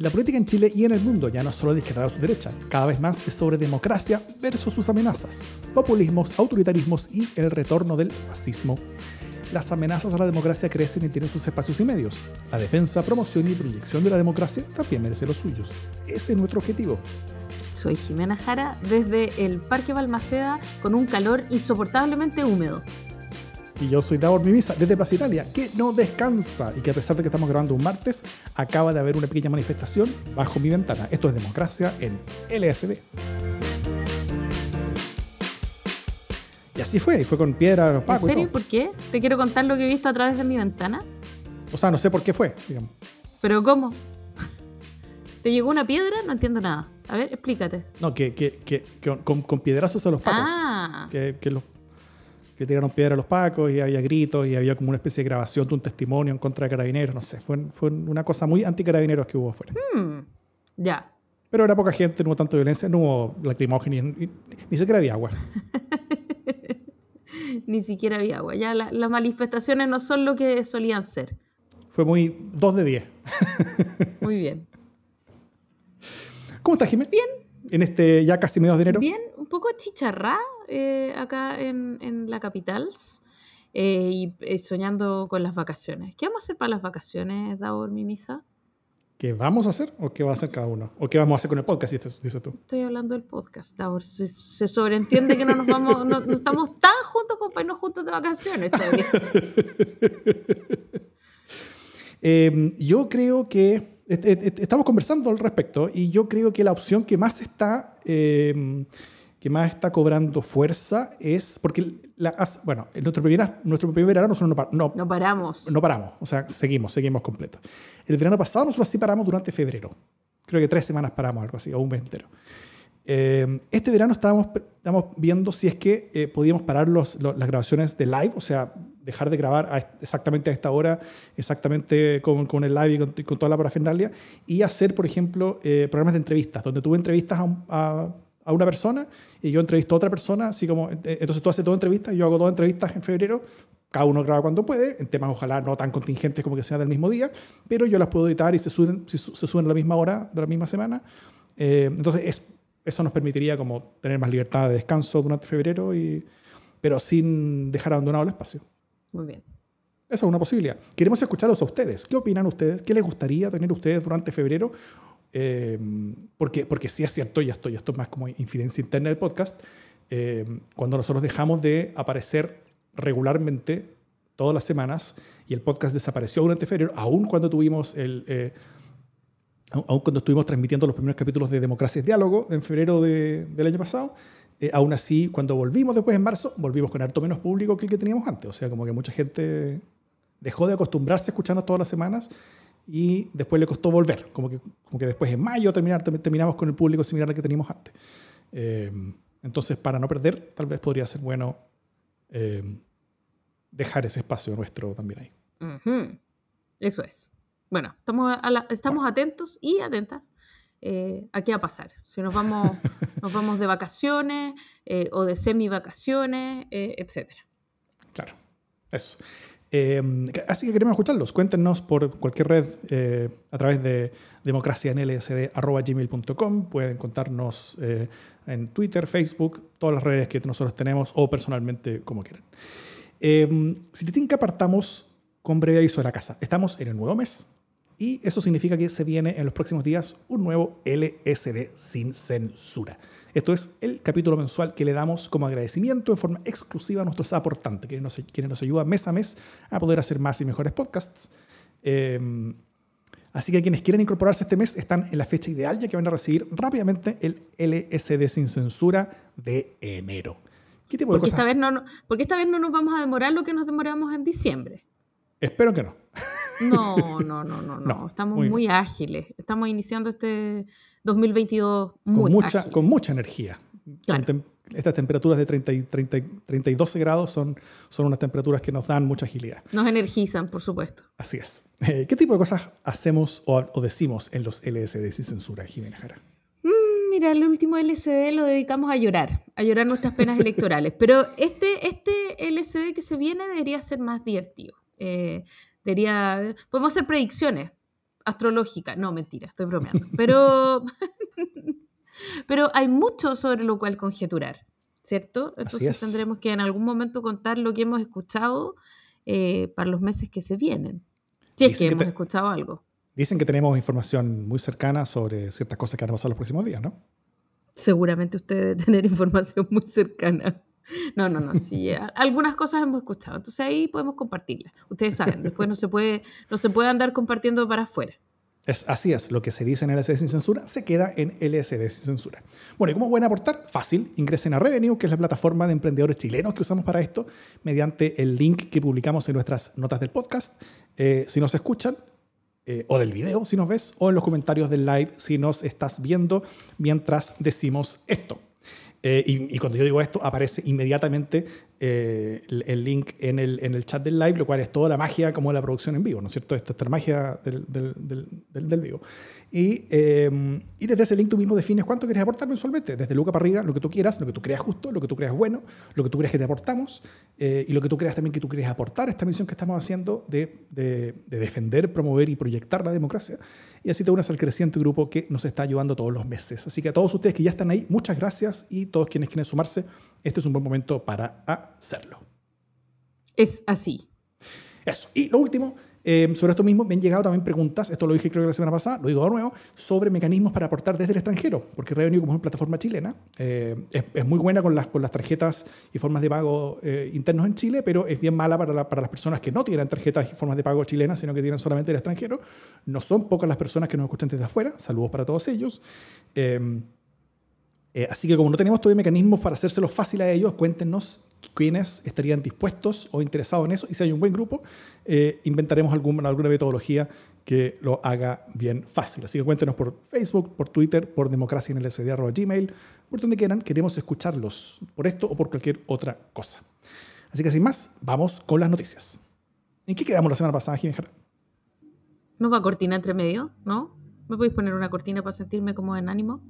La política en Chile y en el mundo ya no es solo de izquierda o su derecha, cada vez más es sobre democracia versus sus amenazas, populismos, autoritarismos y el retorno del fascismo. Las amenazas a la democracia crecen y tienen sus espacios y medios. La defensa, promoción y proyección de la democracia también merece los suyos. Ese es nuestro objetivo. Soy Jimena Jara desde el Parque Balmaceda con un calor insoportablemente húmedo. Y yo soy Davor Mimisa desde Plaza Italia, que no descansa y que a pesar de que estamos grabando un martes, acaba de haber una pequeña manifestación bajo mi ventana. Esto es democracia en LSD. Y así fue, y fue con piedra ¿En serio? ¿Por qué? Te quiero contar lo que he visto a través de mi ventana. O sea, no sé por qué fue, digamos. ¿Pero cómo? ¿Te llegó una piedra? No entiendo nada. A ver, explícate. No, que, que, que, con, con, piedrazos a los pacos. Ah. Que, que los que tiraron piedra a los pacos y había gritos y había como una especie de grabación de un testimonio en contra de carabineros, no sé, fue, fue una cosa muy anti-carabineros que hubo afuera. Hmm, ya. Pero era poca gente, no hubo tanta violencia, no hubo lacrimógena, ni, ni, siquiera había agua. ni siquiera había agua. Ya las manifestaciones no son lo que solían ser. Fue muy 2 de 10. muy bien. ¿Cómo estás, Jiménez? Bien. En este ya casi mediados de enero. Bien, un poco chicharrá eh, acá en, en, la capital eh, y eh, soñando con las vacaciones. ¿Qué vamos a hacer para las vacaciones, Davor, mi misa? ¿Qué vamos a hacer o qué va a hacer cada uno? ¿O qué vamos a hacer con el podcast, dices tú? Estoy hablando del podcast, Davor. Se, sobreentiende que no nos vamos, no, estamos tan juntos como para irnos juntos de vacaciones todavía. Em, yo creo que estamos conversando al respecto y yo creo que la opción que más está em, que más está cobrando fuerza es porque, la, bueno, en nuestro primer, nuestro primer verano nosotros no, no, paramos. No paramos, o sea, seguimos, seguimos completo. El verano pasado nosotros sí paramos durante febrero. Creo que tres semanas paramos, algo así, o un mes entero. Eh, este verano estábamos, estábamos, viendo si es que eh, podíamos parar los, las grabaciones de live, o sea, dejar de grabar exactamente a esta hora, exactamente con, con el live y con, con, toda la parafernalia, y hacer, por ejemplo, eh, programas de entrevistas, donde tuve entrevistas a, a a una persona y yo entrevisto a otra persona, así como, eh, entonces tú haces toda entrevistas, yo hago todas entrevistas en febrero, cada uno graba cuando puede, en temas ojalá no tan contingentes como que sea del mismo día, pero yo las puedo editar y se suben, se suben a la misma hora de la misma semana. Eh, entonces es, eso nos permitiría como tener más libertad de descanso durante febrero, y, pero sin dejar abandonado el espacio. Muy bien. Esa es una posibilidad. Queremos escucharlos a ustedes. ¿Qué opinan ustedes? ¿Qué les gustaría tener ustedes durante febrero? Eh, porque, porque sí es cierto, y esto, y esto es más como infidencia interna del podcast, eh, cuando nosotros dejamos de aparecer regularmente todas las semanas y el podcast desapareció durante febrero, aún cuando tuvimos el... Eh, cuando estuvimos transmitiendo los primeros capítulos de Democracia y Diálogo en febrero de, del año pasado, aún así, cuando volvimos después en marzo, volvimos con harto menos público que el que teníamos antes. O sea, como que mucha gente dejó de acostumbrarse a escucharnos todas las semanas y después le costó volver, como que, como que después en mayo terminar, terminamos con el público similar al que teníamos antes. Eh, entonces, para no perder, tal vez podría ser bueno eh, dejar ese espacio nuestro también ahí. Eso es. Bueno, estamos, estamos atentos y atentas eh, a qué va a pasar. Si nos vamos, nos vamos de vacaciones o de semi vacaciones, etc. Claro, eso. Em, así que queremos escucharlos. Cuéntenos por cualquier red eh, a través de democracianlsd.gmail.com. Pueden contarnos eh, en Twitter, Facebook, todas las redes que nosotros tenemos o personalmente, como quieran. Em, si te que apartamos con breve aviso de la casa. Estamos en el nuevo mes y eso significa que se viene en los próximos días un nuevo LSD sin censura. Esto es el capítulo mensual que le damos como agradecimiento en forma exclusiva a nuestros aportantes, quienes nos, quienes nos ayudan mes a mes a poder hacer más y mejores podcasts. Em, así que quienes quieren incorporarse este mes están en la fecha ideal, ya que van a recibir rápidamente el LSD sin censura de enero. ¿Qué tipo porque, esta vez no, porque esta vez no nos vamos a demorar lo que nos demoramos en diciembre. Espero que no. No, no, no, no, no. Estamos muy ágiles. Estamos iniciando este 2022 muy con mucha, Con mucha energía. estas temperaturas de 30, 30, 32 grados son, son unas temperaturas que nos dan mucha agilidad. Nos energizan, por supuesto. Así es. Eh, ¿Qué tipo de cosas hacemos o, decimos en los LSD sin censura, Jimena Jara? Mm, mira, el último LSD lo dedicamos a llorar, a llorar nuestras penas electorales. Pero este, este LSD que se viene debería ser más divertido. Eh, debería, podemos hacer predicciones astrológica. No, mentira, estoy bromeando. Pero, pero hay mucho sobre lo cual conjeturar, ¿cierto? Entonces tendremos que en algún momento contar lo que hemos escuchado eh, para los meses que se vienen. Si es que, hemos escuchado algo. Dicen que tenemos información muy cercana sobre ciertas cosas que van a pasar los próximos días, ¿no? Seguramente usted debe tener información muy cercana. No, no, no, sí, algunas cosas hemos escuchado, entonces ahí podemos compartirlas. Ustedes saben, después no se puede, no se puede andar compartiendo para afuera. Es, así es, lo que se dice en LSD sin censura se queda en LSD sin censura. Bueno, ¿y cómo pueden aportar? Fácil, ingresen a Revenue, que es la plataforma de emprendedores chilenos que usamos para esto, mediante el link que publicamos en nuestras notas del podcast. Eh, si nos escuchan, eh, o del video si nos ves, o en los comentarios del live si nos estás viendo mientras decimos esto. Eh, y, cuando yo digo esto, aparece inmediatamente eh, el, link en el, en el chat del live, lo cual es toda la magia como la producción en vivo, ¿no es cierto? Esta es magia del, del, del, vivo. Y, em, y, desde ese link tú mismo defines cuánto quieres aportar mensualmente, desde Luca para arriba, lo que tú quieras, lo que tú creas justo, lo que tú creas bueno, lo que tú creas que te aportamos eh, y lo que tú creas también que tú quieres aportar a esta misión que estamos haciendo de, de, de defender, promover y proyectar la democracia y así te unes al creciente grupo que nos está ayudando todos los meses. Así que a todos ustedes que ya están ahí, muchas gracias y todos quienes quieren sumarse, este es un buen momento para hacerlo. Es así. Eso. Y lo último, eh, sobre esto mismo me han llegado también preguntas, esto lo dije creo que la semana pasada, lo digo de nuevo, sobre mecanismos para aportar desde el extranjero, porque Revenue como es una plataforma chilena, eh, es, muy buena con las, con las tarjetas y formas de pago eh, internos en Chile, pero es bien mala para, para, las personas que no tienen tarjetas y formas de pago chilenas, sino que tienen solamente el extranjero. No son pocas las personas que nos escuchan desde afuera, saludos para todos ellos. Así que como no tenemos todavía mecanismos para hacérselo fácil a ellos, cuéntenos quiénes estarían dispuestos o interesados en eso. Y si hay un buen grupo, eh, inventaremos alguna metodología que lo haga bien fácil. Así que cuéntenos por Facebook, por Twitter, por democracia en el Gmail, por donde quieran. Queremos escucharlos por esto o por cualquier otra cosa. Así que sin más, vamos con las noticias. ¿En qué quedamos la semana pasada, Jiménez ¿No va cortina entre medio? ¿No? ¿Me podéis poner una cortina para sentirme como en ánimo?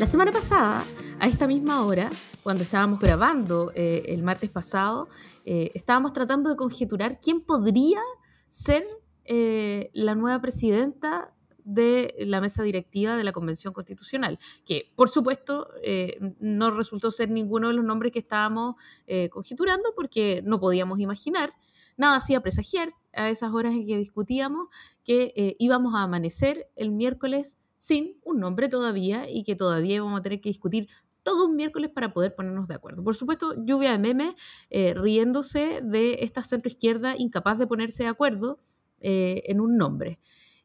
La semana pasada, a esta misma hora, cuando estábamos grabando eh, el martes pasado, eh, estábamos tratando de conjeturar quién podría ser eh, la nueva presidenta de la mesa directiva de la Convención Constitucional, que por supuesto no resultó ser ninguno de los nombres que estábamos conjeturando porque no podíamos imaginar, nada hacía presagiar a esas horas en que discutíamos que íbamos a amanecer el miércoles sin un nombre todavía y que todavía vamos a tener que discutir todo un miércoles para poder ponernos de acuerdo. Por supuesto, lluvia de memes eh, riéndose de esta centroizquierda incapaz de ponerse de acuerdo eh, en un nombre.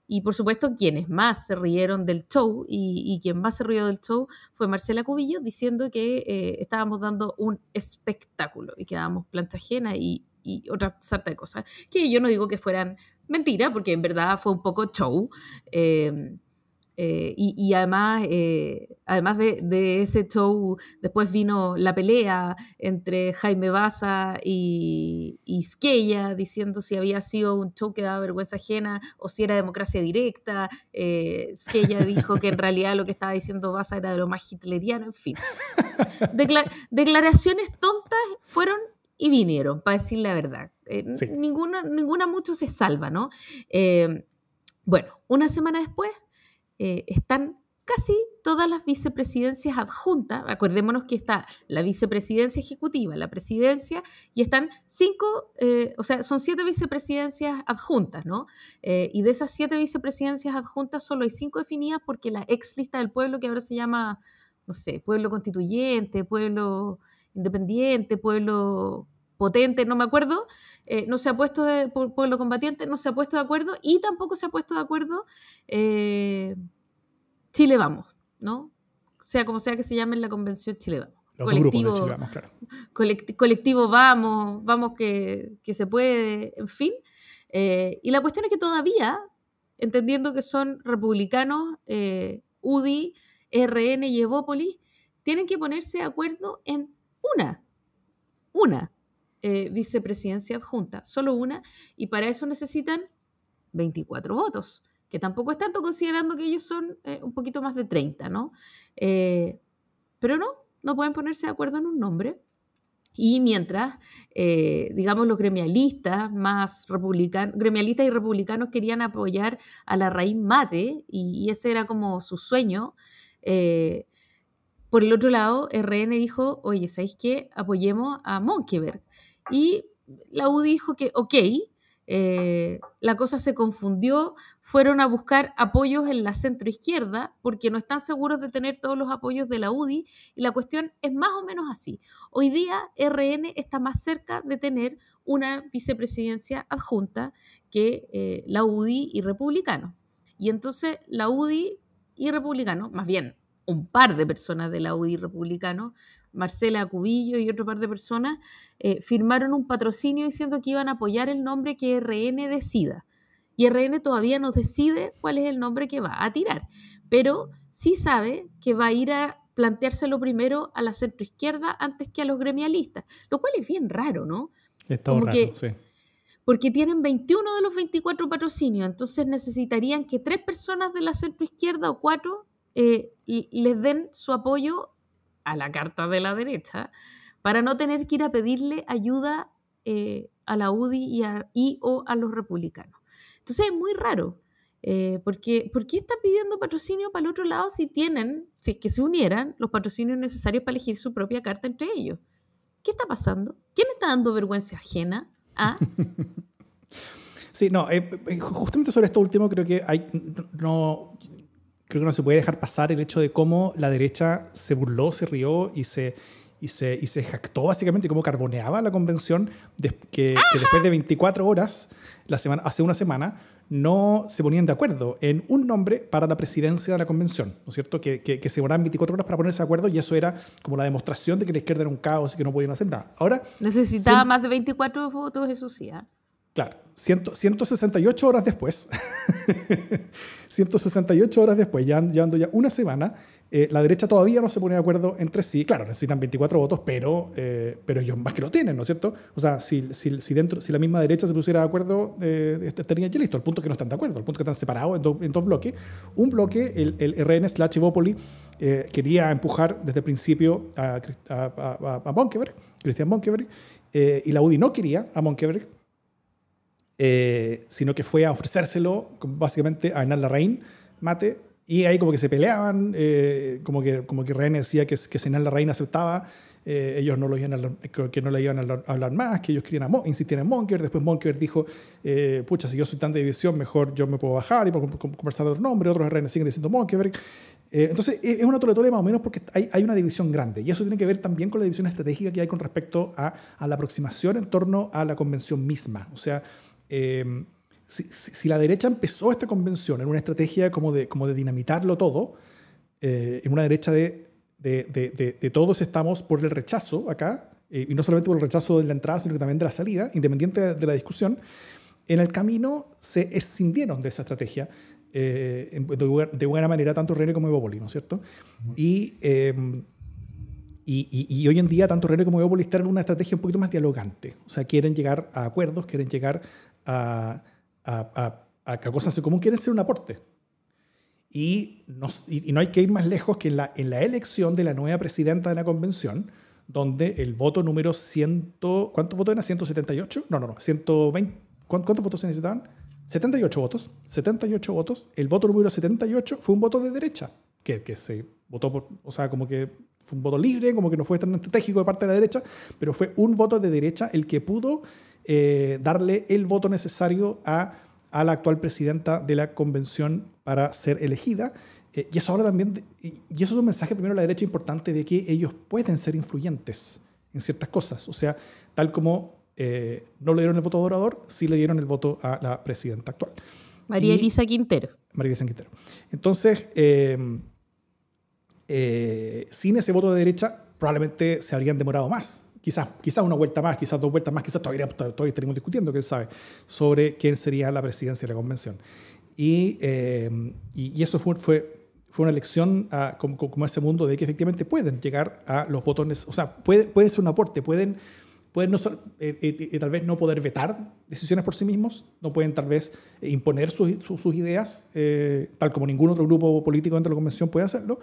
Y por supuesto, quienes más se rieron del show y, quien más se rió del show fue Marcela Cubillo diciendo que eh, estábamos dando un espectáculo y que dábamos plancha ajena y, y otra sarta de cosas. Que yo no digo que fueran mentira, porque en verdad fue un poco show. Eh, y, además, eh, además de, ese show, después vino la pelea entre Jaime Baza y, y diciendo si había sido un show que daba vergüenza ajena o si era democracia directa. Eh, dijo que en realidad lo que estaba diciendo Baza era de lo más hitleriano, en fin. declaraciones tontas fueron y vinieron, para decir la verdad. Eh, ninguna, ninguna mucho se salva, ¿no? bueno, una semana después eh, están casi todas las vicepresidencias adjuntas. Acordémonos que está la vicepresidencia ejecutiva, la presidencia, y están cinco, eh, o sea, son siete vicepresidencias adjuntas, ¿no? Eh, y de esas siete vicepresidencias adjuntas solo hay cinco definidas porque la ex lista del pueblo, que ahora se llama, no sé, pueblo constituyente, pueblo independiente, pueblo potente, no me acuerdo, no se ha puesto de pueblo combatiente, no se ha puesto de acuerdo y tampoco se ha puesto de acuerdo Chile Vamos, ¿no? Sea como sea que se llame la convención Chile Vamos. colectivo, vamos, claro. colectivo Vamos, Vamos que, se puede, en fin. Eh, y la cuestión es que todavía, entendiendo que son republicanos, eh, UDI, RN y Evópolis, tienen que ponerse de acuerdo en una, una eh, vicepresidencia adjunta, solo una, y para eso necesitan 24 votos que tampoco es tanto considerando que ellos son eh, un poquito más de 30, ¿no? Eh, pero no, no pueden ponerse de acuerdo en un nombre. Y mientras, digamos, los gremialistas más republicanos, gremialistas y republicanos querían apoyar a la raíz mate, y, ese era como su sueño, por el otro lado, RN dijo, oye, ¿sabéis qué? Apoyemos a Monkeberg. Y la U dijo que, ok, eh, la cosa se confundió, fueron a buscar apoyos en la centroizquierda porque no están seguros de tener todos los apoyos de la UDI y la cuestión es más o menos así. Hoy día RN está más cerca de tener una vicepresidencia adjunta que eh, la UDI y republicano. Y entonces la UDI y republicano, más bien un par de personas de la UDI republicano, Marcela Cubillo y otro par de personas, eh, firmaron un patrocinio diciendo que iban a apoyar el nombre que RN decida. Y RN todavía no decide cuál es el nombre que va a tirar, pero sí sabe que va a ir a planteárselo primero a la centroizquierda antes que a los gremialistas, lo cual es bien raro, ¿no? Está Como raro, sí. Porque tienen 21 de los 24 patrocinios, entonces necesitarían que tres personas de la centroizquierda o cuatro eh, les den su apoyo a la carta de la derecha para no tener que ir a pedirle ayuda eh, a la UDI y, o a los republicanos. Entonces es muy raro, eh, porque ¿por qué está pidiendo patrocinio para el otro lado si tienen, si es que se unieran, los patrocinios necesarios para elegir su propia carta entre ellos? ¿Qué está pasando? ¿Quién está dando vergüenza ajena? Sí, no, eh, justamente sobre esto último creo que hay, no, creo que no se puede dejar pasar el hecho de cómo la derecha se burló, se rió y se, y se, y se jactó básicamente cómo carboneaba la convención de, que, después de 24 horas, la semana, hace una semana, no se ponían de acuerdo en un nombre para la presidencia de la convención, ¿no es cierto? Que, que, que se demoraban 24 horas para ponerse de acuerdo y eso era como la demostración de que la izquierda era un caos y que no podían hacer nada. Ahora... Necesitaba más de 24 votos, eso sí. ¿eh? Claro, 168 horas después, 168 horas después, ya llevando ya una semana, eh, la derecha todavía no se pone de acuerdo entre sí. Claro, necesitan 24 votos, pero, eh, pero ellos más que lo tienen, ¿no es cierto? O sea, si, si, si, dentro, si la misma derecha se pusiera de acuerdo, eh, estarían ya listo. El punto que no están de acuerdo, el punto que están separados en, dos bloques. Un bloque, el, el RN slash Evópoli, eh, quería empujar desde el principio a, a, a, Monkeberg, Cristian Monkeberg, y la UDI no quería a Monkeberg eh, sino que fue a ofrecérselo básicamente a Enal Larraín, mate, y ahí como que se peleaban, eh, como que, como que René decía que, que si Enal Larraín aceptaba, eh, ellos no, lo iban a, que no le iban a hablar más, que ellos querían insistir en Monker. Después Monker dijo, pucha, si yo soy tan de división, mejor yo me puedo bajar y puedo conversar de otro nombre. Otros RN siguen diciendo Monker. entonces, es una toletoria más o menos porque hay, hay, una división grande. Y eso tiene que ver también con la división estratégica que hay con respecto a, a la aproximación en torno a la convención misma. O sea, Em, si, la derecha empezó esta convención en una estrategia como de, como de dinamitarlo todo, eh, en una derecha de, de, de, todos estamos por el rechazo acá, eh, y no solamente por el rechazo de la entrada, sino que también de la salida, independiente de la discusión, en el camino se escindieron de esa estrategia eh, de, buena manera tanto René como Evópoli, ¿no es cierto? Em, y, y, y, hoy en día tanto René como Evópoli están en una estrategia un poquito más dialogante, o sea, quieren llegar a acuerdos, quieren llegar a, a, a, cosas en común quieren ser un aporte. Y, y, no hay que ir más lejos que en la, en la elección de la nueva presidenta de la convención, donde el voto número 100, ¿cuántos votos eran? ¿178? No, no, no, 120, ¿cuántos votos se necesitaban? 78 votos, 78 votos. El voto número 78 fue un voto de derecha, que, que se votó por, o sea, como que fue un voto libre, como que no fue tan estratégico de parte de la derecha, pero fue un voto de derecha el que pudo eh, darle el voto necesario a, a, la actual presidenta de la convención para ser elegida. Eh, y eso ahora también, y eso es un mensaje primero a la derecha importante de que ellos pueden ser influyentes en ciertas cosas. O sea, tal como eh, no le dieron el voto a Dorador, sí le dieron el voto a la presidenta actual. María Elisa Quintero. María Elisa Quintero. Entonces, sin ese voto de derecha, probablemente se habrían demorado más quizás, quizás una vuelta más, quizás dos vueltas más, quizás todavía, todavía estaremos discutiendo, quién sabe, sobre quién sería la presidencia de la convención. Y, eh, y, eso fue, fue, fue una elección a, como, como, ese mundo de que efectivamente pueden llegar a los botones, o sea, puede, puede ser un aporte, pueden, pueden no, eh, eh, tal vez no poder vetar decisiones por sí mismos, no pueden tal vez imponer sus, sus, ideas, tal como ningún otro grupo político dentro de la convención puede hacerlo,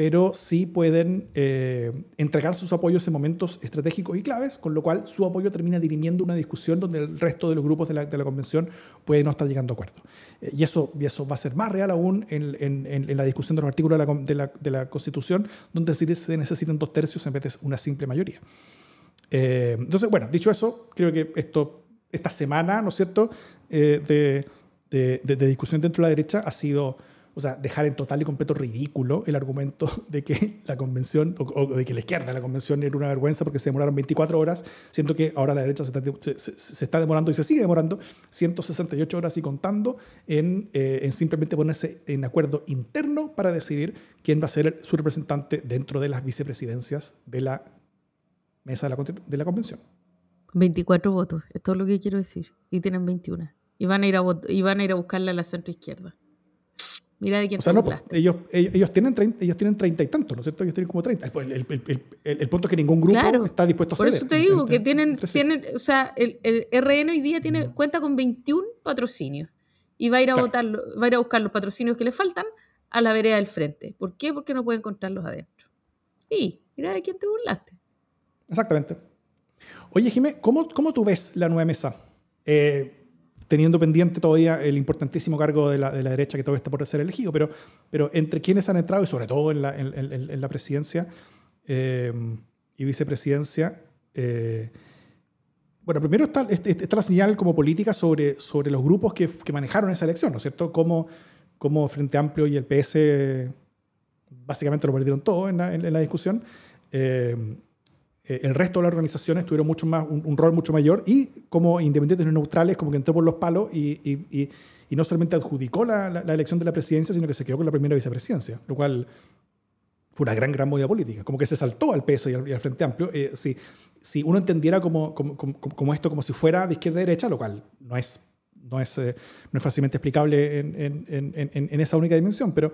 pero sí pueden eh, entregar sus apoyos en momentos estratégicos y claves, con lo cual su apoyo termina dirimiendo una discusión donde el resto de los grupos de la, de la convención puede no estar llegando a acuerdo. Eh, y, eso, y eso va a ser más real aún en, en, en la discusión de los artículos de la, de la, de la Constitución, donde se necesitan dos tercios en vez de una simple mayoría. Eh, entonces, bueno, dicho eso, creo que esto, esta semana, ¿no es cierto?, de, de, de discusión dentro de la derecha ha sido o sea, dejar en total y completo ridículo el argumento de que la convención, o, de que la izquierda de la convención era una vergüenza porque se demoraron 24 horas, siento que ahora la derecha se está, demorando y se sigue demorando 168 horas y contando en, eh, en, simplemente ponerse en acuerdo interno para decidir quién va a ser su representante dentro de las vicepresidencias de la mesa de la, de la convención. 24 votos, es todo lo que quiero decir. Y tienen 21. Y van a ir a, y van a, ir a buscarla a la centro izquierda. Mira de quién o sea, no, pues, ellos, ellos, tienen 30, ellos tienen 30 y tanto, ¿no es cierto? Ellos tienen como 30. El, el, el, el punto es que ningún grupo está dispuesto a hacer. Por eso te digo que tienen, tienen, o sea, el, RN hoy día tiene, cuenta con 21 patrocinios y va a ir a votar, va a ir a buscar los patrocinios que le faltan a la vereda del frente. ¿Por qué? Porque no puede encontrarlos adentro. Y mira de quién te burlaste. Exactamente. Oye, Jimé, ¿cómo, ¿cómo tú ves la nueva mesa? Eh, teniendo pendiente todavía el importantísimo cargo de la, de la, derecha que todavía está por ser elegido, pero, pero entre quienes han entrado, y sobre todo en la, en, en, la presidencia eh, y vicepresidencia, eh, bueno, primero está, está, la señal como política sobre, sobre los grupos que, que manejaron esa elección, ¿no es cierto? Como, como Frente Amplio y el PS básicamente lo perdieron todo en la, en la discusión. Eh, eh, el resto de las organizaciones tuvieron mucho más, un, rol mucho mayor y como independientes no neutrales, como que entró por los palos y, y, y, no solamente adjudicó la, la, elección de la presidencia, sino que se quedó con la primera vicepresidencia, lo cual fue una gran, gran movida política. Como que se saltó al PS y al, Frente Amplio. Eh, si, si uno entendiera como, como, como, esto como si fuera de izquierda a derecha, lo cual no es, no es, eh, no es fácilmente explicable en, en, en, en esa única dimensión, pero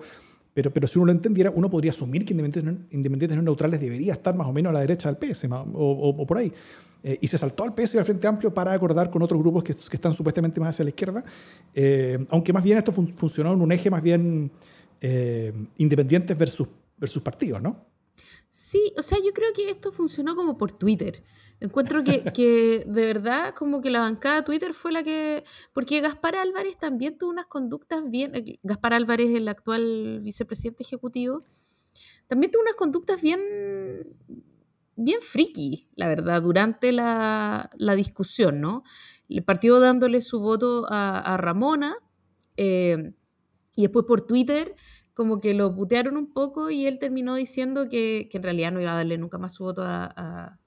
pero, pero si uno lo entendiera, uno podría asumir que independientes no, neutrales debería estar más o menos a la derecha del PS o, o, por ahí. Eh, y se saltó al PS y al Frente Amplio para acordar con otros grupos que, que están supuestamente más hacia la izquierda, eh, aunque más bien esto funcionó en un eje más bien eh, independientes versus, versus partidos, ¿no? Sí, o sea, yo creo que esto funcionó como por Twitter. Encuentro que, que, de verdad como que la bancada de Twitter fue la que... Porque Gaspar Álvarez también tuvo unas conductas bien... Eh, Gaspar Álvarez, el actual vicepresidente ejecutivo, también tuvo unas conductas bien... bien friki, la verdad, durante la, la discusión, ¿no? Le partió dándole su voto a, Ramona eh, y después por Twitter como que lo putearon un poco y él terminó diciendo que, que en realidad no iba a darle nunca más su voto a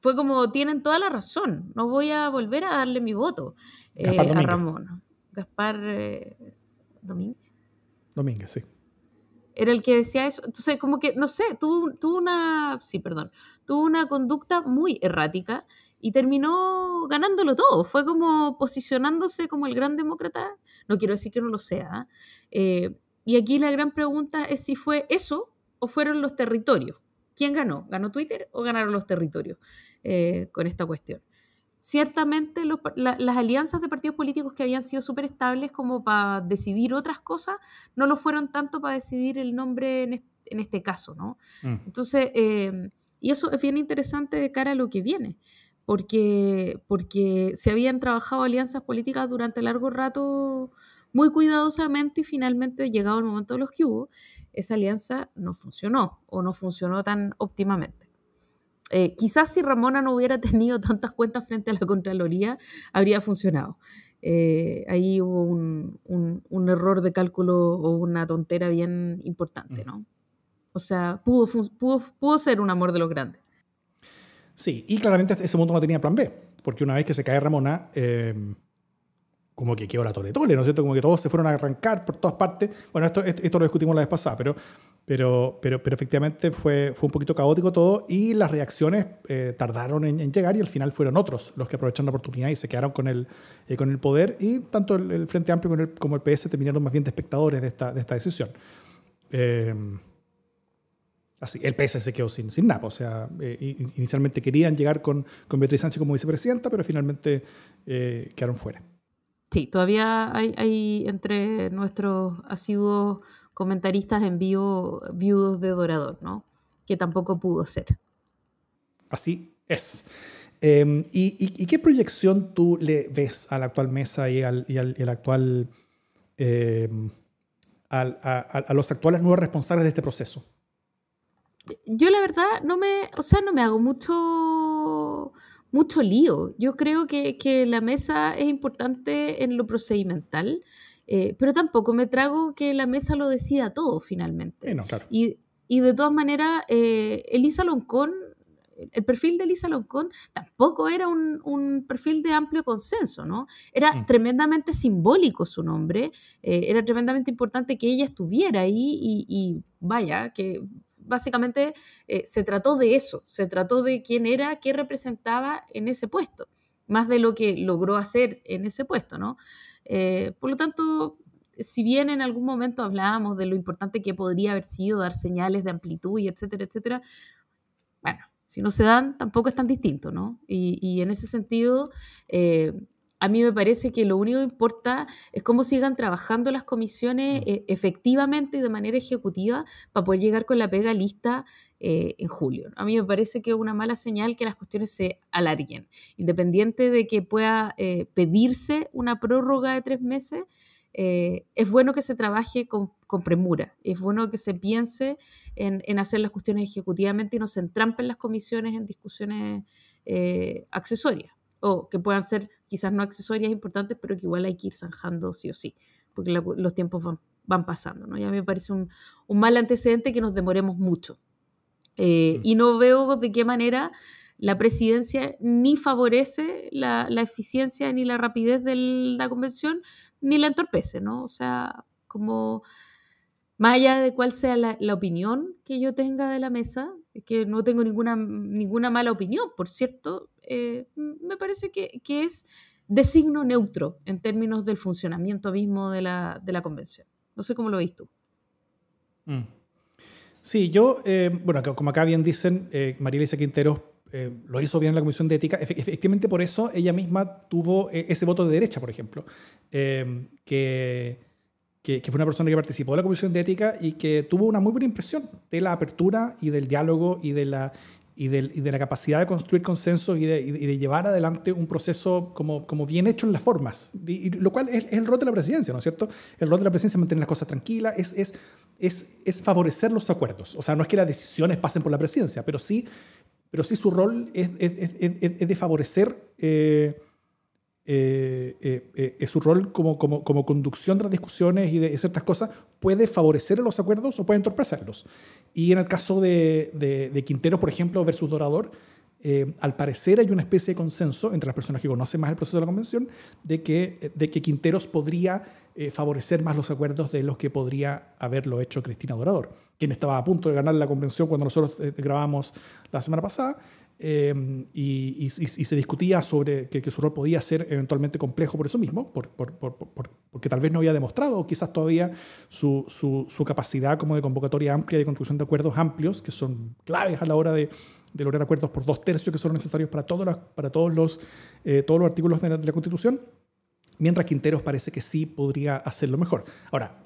fue como, tienen toda la razón, no voy a volver a darle mi voto eh, a Ramón. Gaspar eh, Domínguez. Domínguez, sí. Era el que decía eso. Entonces, como que, no sé, tuvo, tuvo una, sí, perdón, tuvo una conducta muy errática y terminó ganándolo todo. Fue como posicionándose como el gran demócrata. No quiero decir que no lo sea. Eh, y aquí la gran pregunta es si fue eso o fueron los territorios. ¿Quién ganó? ¿Ganó Twitter o ganaron los territorios? Eh, con esta cuestión. Ciertamente las alianzas de partidos políticos que habían sido súper estables como para decidir otras cosas, no lo fueron tanto para decidir el nombre en, este, caso, ¿no? Mm. Entonces, eh, y eso es bien interesante de cara a lo que viene, porque, porque se habían trabajado alianzas políticas durante largo rato muy cuidadosamente y finalmente, llegado el momento de los que hubo, esa alianza no funcionó o no funcionó tan óptimamente. Eh, quizás si Ramona no hubiera tenido tantas cuentas frente a la Contraloría, habría funcionado. Eh, ahí hubo un, un, error de cálculo o una tontera bien importante, mm. ¿no? O sea, pudo, pudo, pudo, ser un amor de los grandes. Sí, y claramente ese mundo no tenía plan B, porque una vez que se cae Ramona, eh, como que quedó la tole tole, ¿no es cierto? Como que todos se fueron a arrancar por todas partes. Bueno, esto, esto lo discutimos la vez pasada, pero pero, pero, pero efectivamente fue, fue un poquito caótico todo y las reacciones eh, tardaron en, llegar y al final fueron otros los que aprovecharon la oportunidad y se quedaron con el, eh, con el poder y tanto el, Frente Amplio como el, como el, PS terminaron más bien de espectadores de esta, de esta decisión. Eh, así, el PS se quedó sin, sin nada, o sea, inicialmente querían llegar con, con Beatriz Sánchez como vicepresidenta, pero finalmente quedaron fuera. Sí, todavía hay, hay entre nuestros asiduos comentaristas en vivo viudos de Dorador, ¿no? Que tampoco pudo ser. Así es. Em, y, qué proyección tú le ves a la actual mesa y al, actual, em, a, los actuales nuevos responsables de este proceso? Yo la verdad no me, o sea, no me hago mucho, mucho lío. Yo creo que, la mesa es importante en lo procedimental, eh, pero tampoco me trago que la mesa lo decida todo finalmente. y, de todas maneras, eh, Elisa Loncón el perfil de Lisa Loncón tampoco era un, perfil de amplio consenso, ¿no? Era mm. tremendamente simbólico su nombre, eh, era tremendamente importante que ella estuviera ahí y, vaya, que básicamente se trató de eso, se trató de quién era, qué representaba en ese puesto, más de lo que logró hacer en ese puesto, ¿no? Eh, por lo tanto, si bien en algún momento hablábamos de lo importante que podría haber sido dar señales de amplitud y etcétera, etcétera, bueno, si no se dan, tampoco es tan distinto, ¿no? Y, en ese sentido, eh, a mí me parece que lo único que importa es cómo sigan trabajando las comisiones mm. eh, efectivamente y de manera ejecutiva para poder llegar con la pega lista eh, en julio. A mí me parece que es una mala señal que las cuestiones se alarguen, independiente de que pueda pedirse una prórroga de tres meses. Eh, es bueno que se trabaje con, premura, es bueno que se piense en, hacer las cuestiones ejecutivamente y no se entrampen las comisiones en discusiones eh, accesorias, o que puedan ser quizás no accesorias importantes, pero que igual hay que ir zanjando sí o sí, porque los tiempos van, pasando. ¿no? Ya me parece un, mal antecedente que nos demoremos mucho. Eh, mm. y no veo de qué manera la presidencia ni favorece la, la, eficiencia ni la rapidez de la convención, ni la entorpece, ¿no? O sea, como más allá de cuál sea la, opinión que yo tenga de la mesa, que no tengo ninguna, ninguna mala opinión, por cierto, eh, me parece que, es de signo neutro en términos del funcionamiento mismo de la, convención. No sé cómo lo ves tú. Mm. Sí, yo, eh, bueno, como acá bien dicen, eh, María Elisa Quinteros lo hizo bien en la Comisión de Ética. Efectivamente, por eso ella misma tuvo ese voto de derecha, por ejemplo, eh, que, que, fue una persona que participó de la Comisión de Ética y que tuvo una muy buena impresión de la apertura y del diálogo y de la, y de, la capacidad de construir consenso y de, llevar adelante un proceso como, bien hecho en las formas, y, lo cual es, el rol de la presidencia, ¿no es cierto? El rol de la presidencia es mantener las cosas tranquilas, es, favorecer los acuerdos. O sea, no es que las decisiones pasen por la presidencia, pero sí pero sí su rol es, de favorecer eh, su rol como, como, como, conducción de las discusiones y de ciertas cosas puede favorecer los acuerdos o puede entorpecerlos. Y en el caso de, de, Quintero, por ejemplo, versus Dorador, al parecer hay una especie de consenso entre las personas que conocen más el proceso de la convención de que, de que Quinteros podría favorecer más los acuerdos de los que podría haberlo hecho Cristina Dorador quien estaba a punto de ganar la convención cuando nosotros eh, grabamos la semana pasada, eh, y, se discutía sobre que, su rol podía ser eventualmente complejo por eso mismo, por, porque tal vez no había demostrado quizás todavía su, su, capacidad como de convocatoria amplia, de construcción de acuerdos amplios, que son claves a la hora de, lograr acuerdos por dos tercios que son necesarios para, todos los, para todos, los, eh, todos los artículos de la, Constitución, mientras Quinteros parece que sí podría hacerlo mejor. Ahora,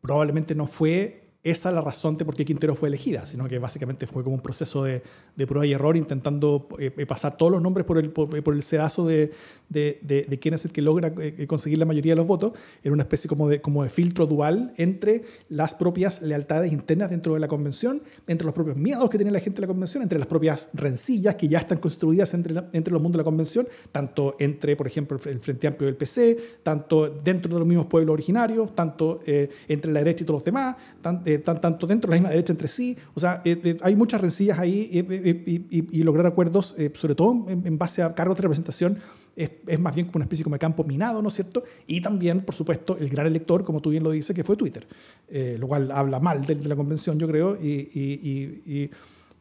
probablemente no fue esa la razón de por qué Quintero fue elegida, sino que básicamente fue como un proceso de, de prueba y error intentando eh, eh, pasar todos los nombres por el, por, el sedazo de, de, de, quién es el que logra eh, conseguir la mayoría de los votos. Era una especie como de, como de filtro dual entre las propias lealtades internas dentro de la convención, entre los propios miedos que tiene la gente de la convención, entre las propias rencillas que ya están construidas entre, entre los mundos de la convención, tanto entre, por ejemplo, el Frente Amplio del PC, tanto dentro de los mismos pueblos originarios, tanto entre la derecha y todos los demás, tanto tanto dentro de la misma derecha entre sí. O sea, eh, eh, hay muchas rencillas ahí y, lograr acuerdos, eh, sobre todo en, base a cargos de representación, es, es, más bien como una especie como de campo minado, ¿no es cierto? Y también, por supuesto, el gran elector, como tú bien lo dices, que fue Twitter, lo cual habla mal de, la convención, yo creo, y y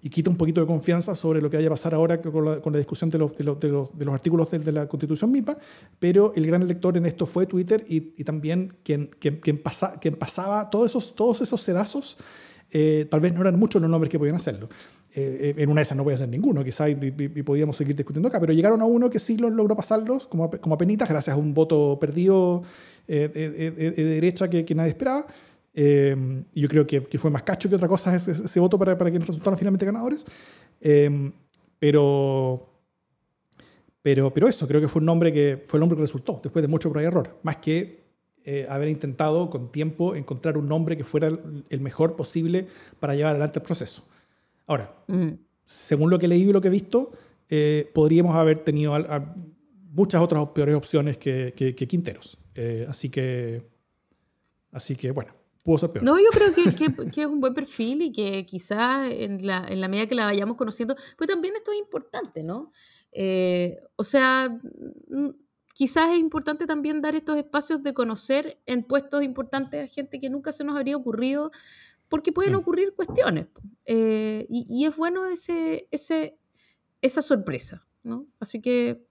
quita un poquito de confianza sobre lo que vaya a pasar ahora con la, con la discusión de los, de los, de los, artículos de, la Constitución misma, pero el gran elector en esto fue Twitter y, y también quien, quien, quien, pasa, quien, pasaba todos esos, todos esos sedazos, eh, tal vez no eran muchos los nombres que podían hacerlo. Eh, en una de esas no voy a ser ninguno, quizás y, podíamos seguir discutiendo acá, pero llegaron a uno que sí los logró pasarlos como, como a penitas, gracias a un voto perdido de, derecha que, nadie esperaba. Yo creo que, fue más cacho que otra cosa ese, ese voto para, para quienes resultaron finalmente ganadores. pero, pero, pero eso, creo que fue un nombre que fue el nombre que resultó después de mucho prueba y error. Más que eh, haber intentado con tiempo encontrar un nombre que fuera el, mejor posible para llevar adelante el proceso. Ahora, mm. según lo que he leído y lo que he visto, eh, podríamos haber tenido muchas otras peores opciones que, que, Quinteros. Eh, así que, así que bueno, pudo ser peor. No, yo creo que, que, es un buen perfil y que quizás en la, en la medida que la vayamos conociendo, pues también esto es importante, ¿no? o sea, quizás es importante también dar estos espacios de conocer en puestos importantes a gente que nunca se nos habría ocurrido, porque pueden mm. ocurrir cuestiones. Eh, y, es bueno ese, ese, esa sorpresa, ¿no? Así que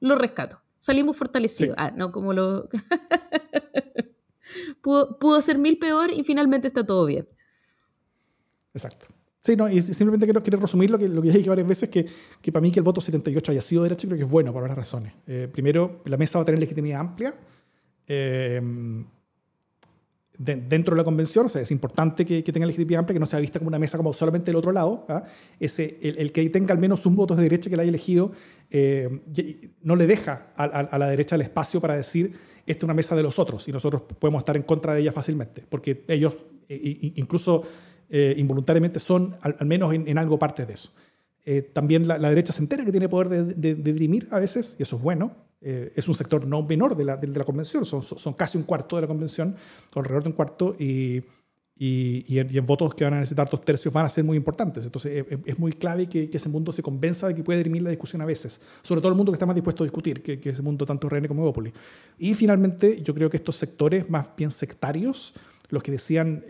lo rescato. Salimos fortalecidos. Ah, no, como lo... pudo, pudo ser mil peor y finalmente está todo bien. Exacto. Sí, no, y simplemente quiero, quiero resumir lo que, lo que dije varias veces, que, que para mí que el voto 78 haya sido derecho creo que es bueno por varias razones. Eh, primero, la mesa va a tener legitimidad amplia eh, dentro de la convención, o sea, es importante que, que, tenga legitimidad amplia, que no sea vista como una mesa como solamente del otro lado. ¿ah? Ese, el, el, que tenga al menos un voto de derecha que la haya elegido eh, no le deja a, a, la derecha el espacio para decir esta es una mesa de los otros y nosotros podemos estar en contra de ella fácilmente, porque ellos incluso eh, involuntariamente son al, menos en, algo parte de eso. Eh, también la, derecha se entera que tiene poder de, dirimir a veces, y eso es bueno. Eh, es un sector no menor de la, de, la convención, son, son, casi un cuarto de la convención, alrededor de un cuarto, y, y, en, votos que van a necesitar dos tercios van a ser muy importantes. Entonces es, muy clave que, ese mundo se convenza de que puede dirimir la discusión a veces, sobre todo el mundo que está más dispuesto a discutir, que, ese mundo tanto René como Evópolis. Y finalmente, yo creo que estos sectores más bien sectarios, los que decían...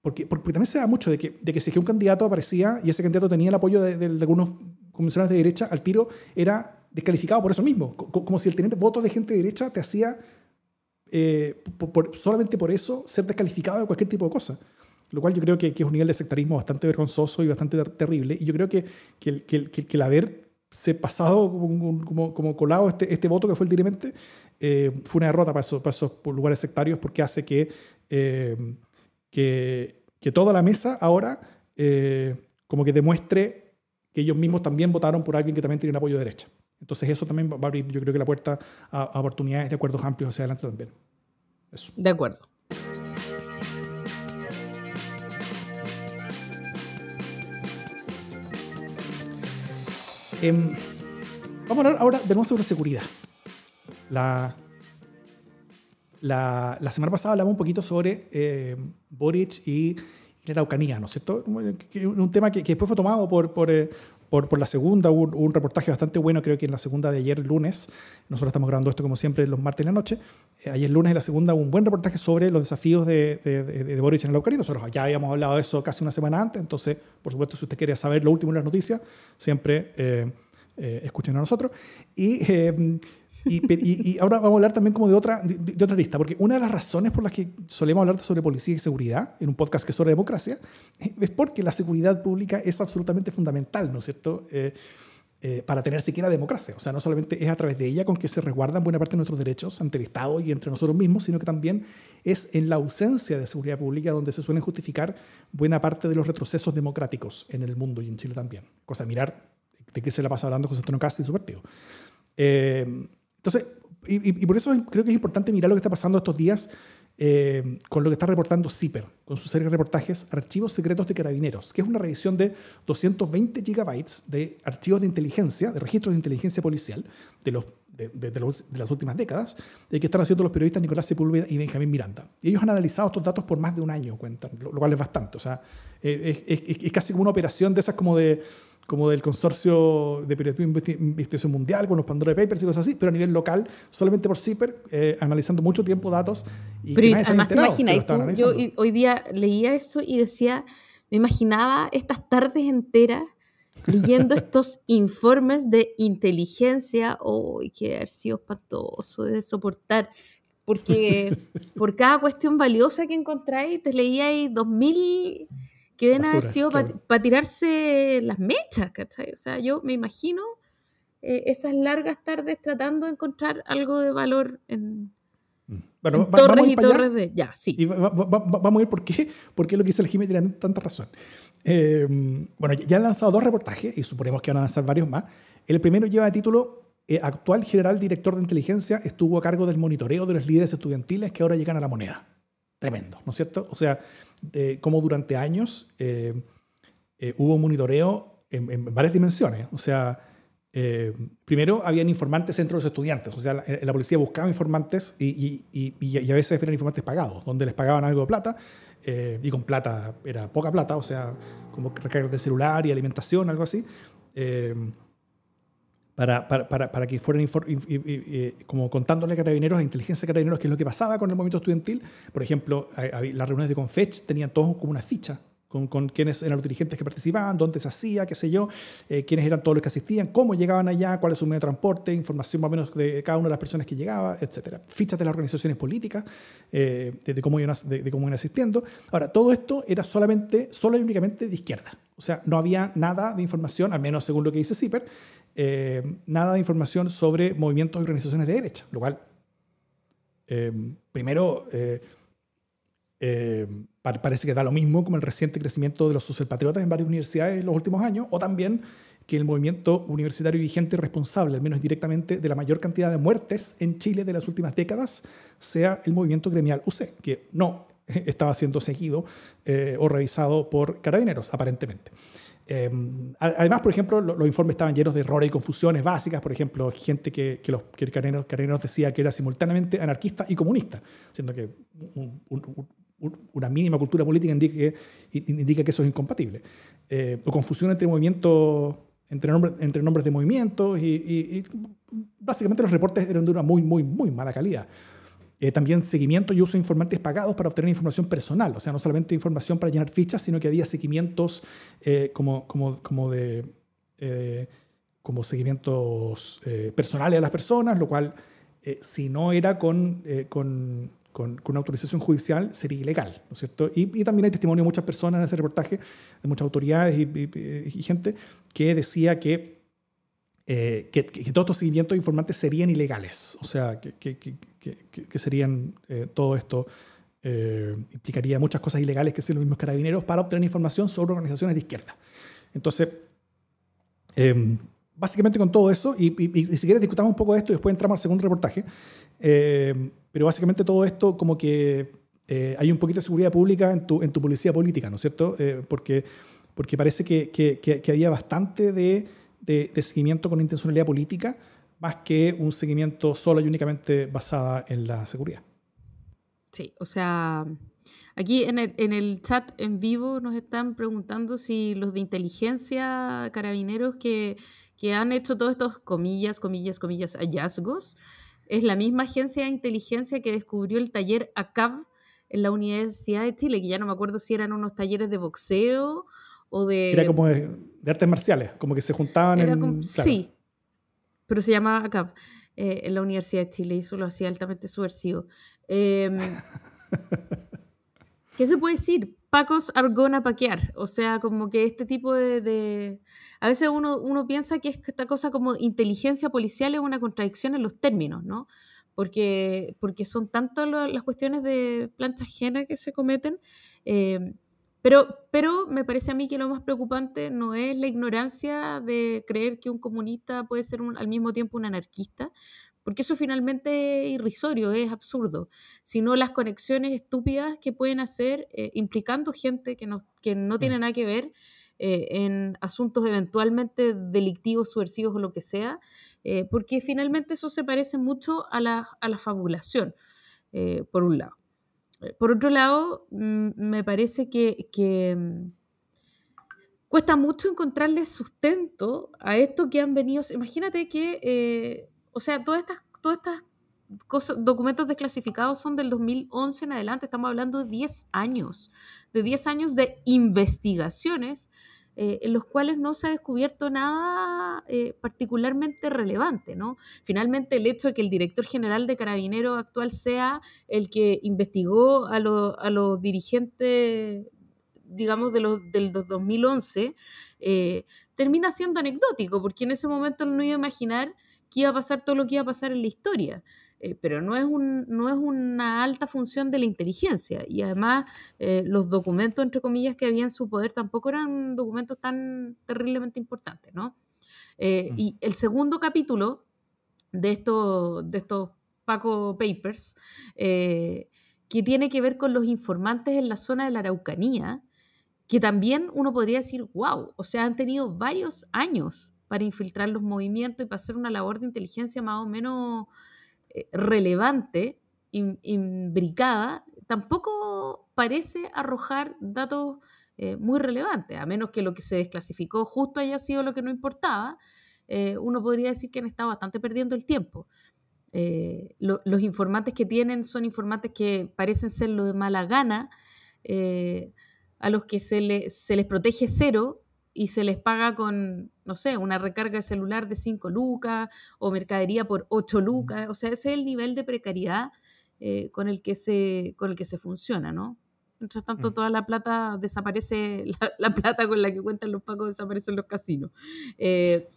Porque, porque, también se da mucho de que, de que si un candidato aparecía y ese candidato tenía el apoyo de, algunos convencionales de derecha, al tiro era descalificado por eso mismo. Como si el tener votos de gente de derecha te hacía, eh, solamente por eso, ser descalificado de cualquier tipo de cosa. Lo cual yo creo que, es un nivel de sectarismo bastante vergonzoso y bastante terrible. Y yo creo que, el, que, que el haberse pasado como, como, colado este, este voto que fue el dirimente eh, fue una derrota para esos, lugares sectarios porque hace que... Eh, que, toda la mesa ahora como que demuestre que ellos mismos también votaron por alguien que también tiene un apoyo de derecha. Entonces eso también va a abrir, yo creo que la puerta a, oportunidades de acuerdos amplios hacia adelante también. Eso. De acuerdo. Em, vamos a hablar ahora de nuevo sobre seguridad. La, la, la, semana pasada hablamos un poquito sobre eh, Boric y, la Araucanía, ¿no es cierto? Un tema que, que después fue tomado por, por, eh, por, por, la segunda, un, reportaje bastante bueno, creo que en la segunda de ayer lunes, nosotros estamos grabando esto como siempre los martes en la noche, eh, ayer lunes en la segunda un buen reportaje sobre los desafíos de, de, de, Boric en la Araucanía, nosotros ya habíamos hablado de eso casi una semana antes, entonces, por supuesto, si usted quiere saber lo último de las noticias, siempre... Eh, escuchen a nosotros. Y y, ahora vamos a hablar también como de otra, de, otra lista, porque una de las razones por las que solemos hablar sobre policía y seguridad en un podcast que es sobre democracia es porque la seguridad pública es absolutamente fundamental, ¿no es cierto? Eh, eh, para tener siquiera democracia. O sea, no solamente es a través de ella con que se resguardan buena parte de nuestros derechos ante el Estado y entre nosotros mismos, sino que también es en la ausencia de seguridad pública donde se suelen justificar buena parte de los retrocesos democráticos en el mundo y en Chile también. Cosa mirar de qué se la pasa hablando José Antonio Castro y su partido. Eh, entonces, y, por eso creo que es importante mirar lo que está pasando estos días eh, con lo que está reportando CIPER, con su serie de reportajes Archivos Secretos de Carabineros, que es una revisión de 220 gigabytes de archivos de inteligencia, de registros de inteligencia policial de, los, de, las últimas décadas, que están haciendo los periodistas Nicolás Sepúlveda y Benjamín Miranda. Y ellos han analizado estos datos por más de un año, cuentan, lo, cual es bastante. O sea, eh, es, casi como una operación de esas como de como del consorcio de periodismo de investigación mundial con los Pandora Papers y cosas así, pero a nivel local, solamente por CIPER, eh, analizando mucho tiempo datos. Y pero además te imaginas, yo hoy día leía eso y decía, me imaginaba estas tardes enteras leyendo estos informes de inteligencia, oh, que haber sido espantoso de soportar, porque por cada cuestión valiosa que encontráis, te leía ahí 2000 que deben haber sido para tirarse las mechas, ¿cachai? O sea, yo me imagino eh, esas largas tardes tratando de encontrar algo de valor en, Mm. Bueno, en va- torres vamos a y allá. torres de... Ya, sí. Y va- va- vamos a ver por qué, por qué lo que dice el Jiménez tiene tanta razón. Eh, bueno, ya han lanzado dos reportajes y suponemos que van a lanzar varios más. El primero lleva de título eh, Actual General Director de Inteligencia estuvo a cargo del monitoreo de los líderes estudiantiles que ahora llegan a la moneda. Tremendo, ¿no es cierto? O sea, de cómo durante años eh, eh, hubo monitoreo en, varias dimensiones. O sea, primero habían informantes entre los estudiantes, o sea, la, policía buscaba informantes y- y a veces eran informantes pagados, donde les pagaban algo de plata eh, y con plata era poca plata, o sea, como recargas de celular y alimentación, algo así, eh, para, para, para, para que fueran eh, como contándole a carabineros, a inteligencia de carabineros, qué es lo que pasaba con el movimiento estudiantil. Por ejemplo, las reuniones de Confech tenían todos como una ficha con, con quiénes eran los dirigentes que participaban, dónde se hacía, qué sé yo, eh, quiénes eran todos los que asistían, cómo llegaban allá, cuál es su medio de transporte, información más o menos de cada una de las personas que llegaba, etcétera. Fichas de las organizaciones políticas, eh, de, de cómo iban, de, de cómo iban asistiendo. Ahora, todo esto era solamente, solo y únicamente de izquierda. O sea, no había nada de información, al menos según lo que dice CIPER, eh, nada de información sobre movimientos y organizaciones de derecha, lo cual, eh, primero, eh, eh, parece que da lo mismo como el reciente crecimiento de los socialpatriotas en varias universidades en los últimos años, o también que el movimiento universitario vigente responsable, al menos directamente, de la mayor cantidad de muertes en Chile de las últimas décadas, sea el movimiento gremial UC, que no estaba siendo seguido eh, o revisado por carabineros, aparentemente. Eh, además, por ejemplo, lo- los informes estaban llenos de errores y confusiones básicas. Por ejemplo, gente que, que los que Carabineros, Carabineros decía que era simultáneamente anarquista y comunista, siendo que un- un- una mínima cultura política indica que, indica que eso es incompatible. Eh, o confusión entre movimientos, entre nombres, entre nombres de movimientos y, y- y básicamente los reportes eran de una muy, muy, muy mala calidad. Eh, también seguimiento y uso de informantes pagados para obtener información personal, o sea, no solamente información para llenar fichas, sino que había seguimientos eh, como, como, como de eh, como seguimientos eh, personales a las personas, lo cual eh, si no era con, con, con, con una autorización judicial sería ilegal, ¿no es cierto? Y, y también hay testimonio de muchas personas en ese reportaje, de muchas autoridades y, y- y gente que decía que eh, que, que- que todos estos seguimientos de informantes serían ilegales, o sea, que, que- serían eh, todo esto eh, implicaría muchas cosas ilegales que hacen los mismos carabineros para obtener información sobre organizaciones de izquierda. Entonces, eh, básicamente con todo eso, y, y- y si quieres discutamos un poco de esto y después entramos al segundo reportaje, eh, pero básicamente todo esto como que eh, hay un poquito de seguridad pública en tu, en tu policía política, ¿no es cierto? Eh, porque, porque parece que, que- que- que había bastante de, de- de seguimiento con intencionalidad política, más que un seguimiento solo y únicamente basada en la seguridad. Sí, o sea, aquí en el, en el chat en vivo nos están preguntando si los de inteligencia carabineros que, que han hecho todos estos comillas, comillas, comillas, hallazgos, es la misma agencia de inteligencia que descubrió el taller ACAV en la Universidad de Chile, que ya no me acuerdo si eran unos talleres de boxeo o de... Era como de, de artes marciales, como que se juntaban en... como- claro. Sí, pero se llamaba ACAP eh, en la Universidad de Chile y eso lo hacía altamente subversivo. Em, ¿Qué se puede decir? Pacos Argona paquear. O sea, como que este tipo de. A veces uno, uno piensa que es que esta cosa como inteligencia policial es una contradicción en los términos, ¿no? Porque, porque son tantas las cuestiones de plancha ajena que se cometen. em, pero, pero me parece a mí que lo más preocupante no es la ignorancia de creer que un comunista puede ser al mismo tiempo un anarquista, porque eso finalmente es irrisorio, es absurdo, sino las conexiones estúpidas que pueden hacer eh, implicando gente que no, que no tiene Mm. nada que ver eh, en asuntos eventualmente delictivos, subversivos o lo que sea, eh, porque finalmente eso se parece mucho a la, a la fabulación, por un lado. Por otro lado, mm, me parece que, que, mm, cuesta mucho encontrarle sustento a esto que han venido. Imagínate que, eh, o sea, todas estas, todas estas cosas, documentos desclasificados son del 2011 en adelante, estamos hablando de 10 años, de 10 años de investigaciones eh, en los cuales no se ha descubierto nada eh, particularmente relevante, ¿no? Finalmente, el hecho de que el director general de Carabineros actual sea el que investigó a, lo- a los dirigentes digamos, de los, del 2011, eh, termina siendo anecdótico, porque en ese momento no iba a imaginar que iba a pasar todo lo que iba a pasar en la historia. Eh, pero no es, un, no es una alta función de la inteligencia. Y además, eh, los documentos, entre comillas, que había en su poder tampoco eran documentos tan terriblemente importantes, ¿no? Mm. Y el segundo capítulo de, estos de estos Paco Papers, que tiene que ver con los informantes en la zona de la Araucanía, que también uno podría decir, wow, o sea, han tenido varios años para infiltrar los movimientos y para hacer una labor de inteligencia más o menos eh, relevante, imbricada, tampoco parece arrojar datos eh, muy relevantes, a menos que lo que se desclasificó justo haya sido lo que no importaba, eh, uno podría decir que han estado bastante perdiendo el tiempo. los informantes que tienen son informantes que parecen ser lo de mala gana, a los que se, se les protege cero y se les paga con, no sé, una recarga de celular de 5 lucas o mercadería por 8 lucas. O sea, ese es el nivel de precariedad eh, con, el que se, con el que se funciona, ¿no? Mientras tanto, mm. toda la plata desaparece, la, plata con la que cuentan los pagos desaparece en los casinos. Eh,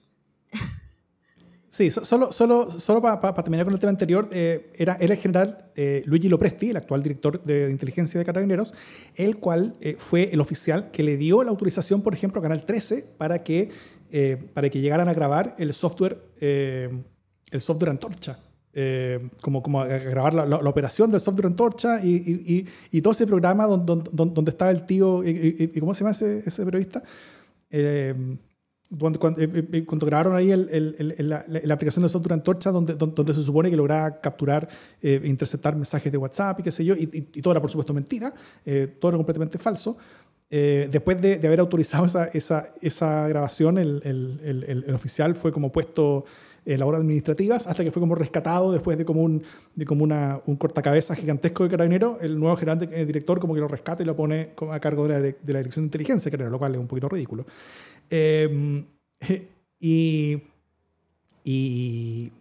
Sí, solo, solo, solo para terminar con el tema anterior, eh, era, el general eh, Luigi Lopresti, el actual director de, inteligencia de Carabineros, el cual eh, fue el oficial que le dio la autorización, por ejemplo, a Canal 13 para que, para que llegaran a grabar el software, el software Antorcha. como, como a grabar la, operación del software Antorcha y, y, y, todo ese programa donde, donde, donde estaba el tío, y, ¿cómo se llama ese, ese periodista? cuando, eh, eh, cuando, grabaron ahí el, el, la, la, aplicación de software Antorcha, donde, donde, se supone que lograba capturar e interceptar mensajes de WhatsApp y qué sé yo, y, y, todo era por supuesto mentira, todo era completamente falso. Después de, de, haber autorizado esa, esa, esa grabación, el, el, oficial fue como puesto en labores administrativas hasta que fue como rescatado después de como un, de como una, un cortacabezas gigantesco de carabinero, el nuevo gerente, el director como que lo rescata y lo pone a cargo de la, de la dirección de inteligencia, era lo cual es un poquito ridículo. Em, y, y,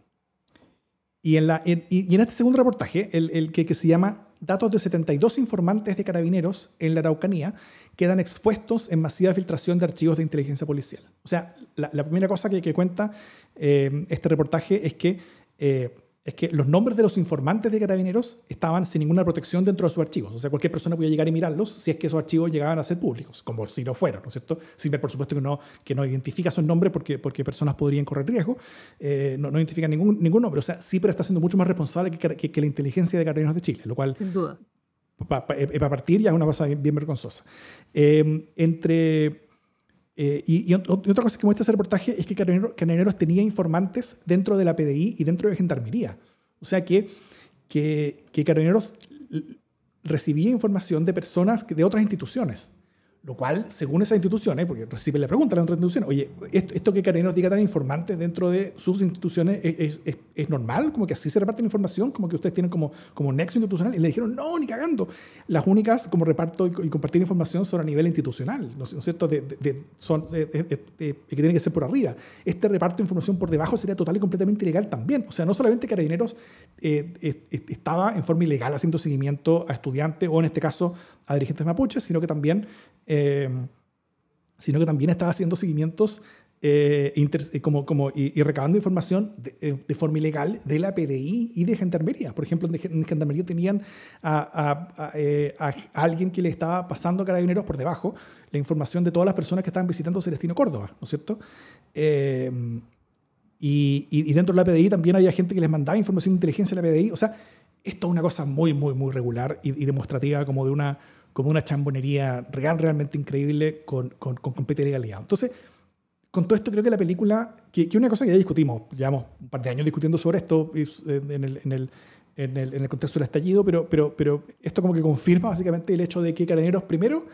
y, en la, y, en este segundo reportaje, el, el que, que, se llama Datos de 72 informantes de carabineros en la Araucanía quedan expuestos en masiva filtración de archivos de inteligencia policial. O sea, la, la primera cosa que, que cuenta em, este reportaje es que eh, es que los nombres de los informantes de carabineros estaban sin ninguna protección dentro de sus archivos. O sea, cualquier persona podía llegar y mirarlos si es que esos archivos llegaban a ser públicos, como si no fueran, ¿no es cierto? Sin ver, por supuesto, que no, que no identifica esos nombres porque, porque personas podrían correr riesgo, eh, no, no, identifica ningún, ningún nombre. O sea, sí, pero está siendo mucho más responsable que, que, la inteligencia de carabineros de Chile, lo cual... Sin duda. Para pa, partir ya es una cosa bien, vergonzosa. Eh, entre eh, y, otra cosa que muestra ese reportaje es que Carabineros, tenía informantes dentro de la PDI y dentro de Gendarmería. O sea que, que, que Carabineros recibía información de personas de otras instituciones. Lo cual, según esas instituciones, porque recibe la pregunta las otras instituciones, oye, esto, que Carabineros diga tan informantes dentro de sus instituciones es, es, es, normal, como que así se reparten información, como que ustedes tienen como, como nexo institucional, y le dijeron, no, ni cagando. Las únicas como reparto y, compartir información son a nivel institucional, ¿no, es cierto? De, de, son, que tienen que ser por arriba. Este reparto de información por debajo sería total y completamente ilegal también. O sea, no solamente Carabineros eh, estaba en forma ilegal haciendo seguimiento a estudiantes o en este caso a dirigentes mapuches, sino que también, eh, sino que también estaba haciendo seguimientos eh, eh, como, como, y, recabando información de, forma ilegal de la PDI y de Gendarmería. Por ejemplo, en Gendarmería tenían a, a, alguien que le estaba pasando a carabineros por debajo la información de todas las personas que estaban visitando Celestino Córdoba, ¿no es cierto? y, y, dentro de la PDI también había gente que les mandaba información de inteligencia a la PDI. O sea, esto es una cosa muy, muy, muy regular y demostrativa como de una como una chambonería real, realmente increíble con, con, con completa ilegalidad. Entonces, con todo esto creo que la película, que, que una cosa que ya discutimos, llevamos un par de años discutiendo sobre esto en el, en el, en el, en el contexto del estallido, pero, pero, pero esto como que confirma básicamente el hecho de que Carabineros, primero,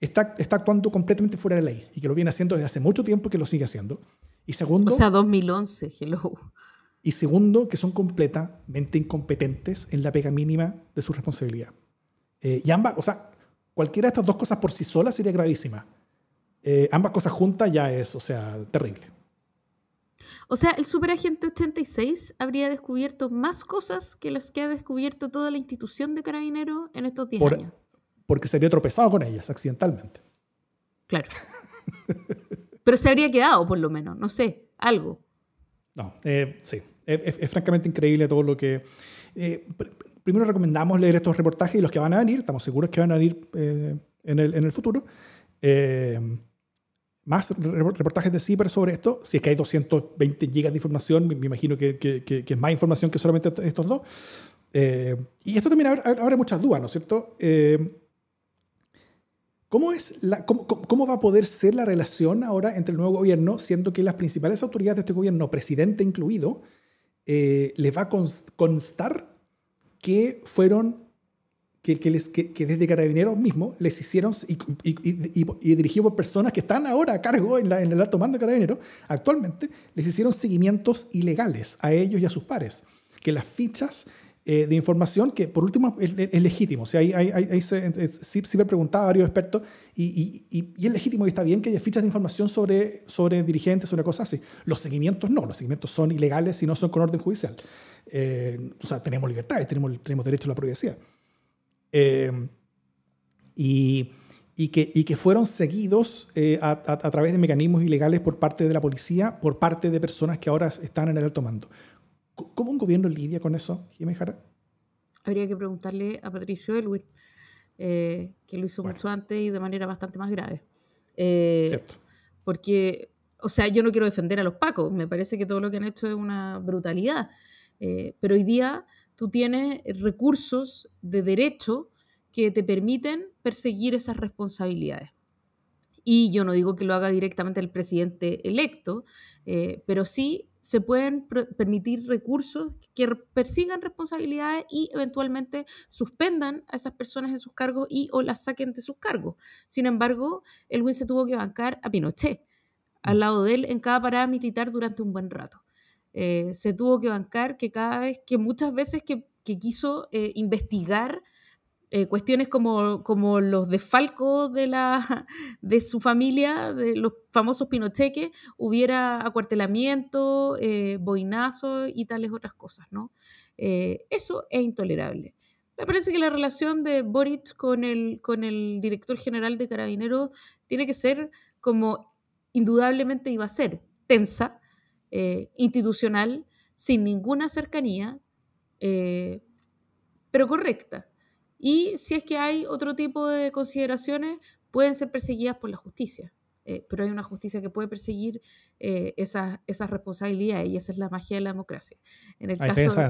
está, está actuando completamente fuera de la ley y que lo viene haciendo desde hace mucho tiempo y que lo sigue haciendo. Y segundo... O sea, 2011, hello. Y segundo, que son completamente incompetentes en la pega mínima de su responsabilidad. Eh, y ambas, o sea, cualquiera de estas dos cosas por sí sola sería gravísima. Eh, ambas cosas juntas ya es, o sea, terrible. O sea, el superagente 86 habría descubierto más cosas que las que ha descubierto toda la institución de carabineros en estos 10 años. porque se habría tropezado con ellas accidentalmente. Claro. Pero se habría quedado, por lo menos, no sé, algo. No, eh, sí. Es, francamente increíble todo lo que... Eh, primero recomendamos leer estos reportajes y los que van a venir, estamos seguros que van a venir eh, en, el, en, el, futuro. más reportajes de CIPER sobre esto. Si es que hay 220 gigas de información, me, imagino que, que, que, es más información que solamente estos dos. y esto también abre, muchas dudas, ¿no es cierto? ¿Cómo, es la, cómo, cómo, va a poder ser la relación ahora entre el nuevo gobierno, siendo que las principales autoridades de este gobierno, presidente incluido, eh, les va a constar que fueron, que, que, les, que, desde Carabineros mismo les hicieron, y, y, y, dirigido por personas que están ahora a cargo en, la, en el alto mando de Carabineros, actualmente les hicieron seguimientos ilegales a ellos y a sus pares. Que las fichas eh, de información que, por último, es, legítimo. O sea, ahí, ahí, ahí se, sí, me preguntaba a varios expertos y, y, y, es legítimo y está bien que haya fichas de información sobre, sobre dirigentes, sobre cosas así. Los seguimientos no, los seguimientos son ilegales si no son con orden judicial. Eh, o sea, tenemos libertades, tenemos, tenemos derecho a la privacidad. Eh, y, y, que, y que fueron seguidos a, a, a, través de mecanismos ilegales por parte de la policía, por parte de personas que ahora están en el alto mando. ¿Cómo un gobierno lidia con eso, Jiménez Jara? Habría que preguntarle a Patricio Elwin, eh, que lo hizo mucho antes y de manera bastante más grave. Eh, Cierto. Porque, o sea, yo no quiero defender a los pacos, me parece que todo lo que han hecho es una brutalidad, eh, pero hoy día tú tienes recursos de derecho que te permiten perseguir esas responsabilidades. Y yo no digo que lo haga directamente el presidente electo, pero sí se pueden permitir recursos que persigan responsabilidades y eventualmente suspendan a esas personas en sus cargos y o las saquen de sus cargos. Sin embargo, Elwin se tuvo que bancar a Pinochet al mm. lado de él en cada parada militar durante un buen rato. Eh, se tuvo que bancar que cada vez, que muchas veces que, quiso eh, investigar eh, cuestiones como, como los desfalcos de, la, de su familia, de los famosos pinocheques, hubiera acuartelamiento, boinazo y tales otras cosas, ¿no? Eso es intolerable. Me parece que la relación de Boric con el, con el director general de Carabineros tiene que ser como indudablemente iba a ser, tensa, institucional, sin ninguna cercanía, pero correcta. Y si es que hay otro tipo de consideraciones, pueden ser perseguidas por la justicia. Eh, pero hay una justicia que puede perseguir eh, esas, esas responsabilidades y esa es la magia de la democracia. En el, caso,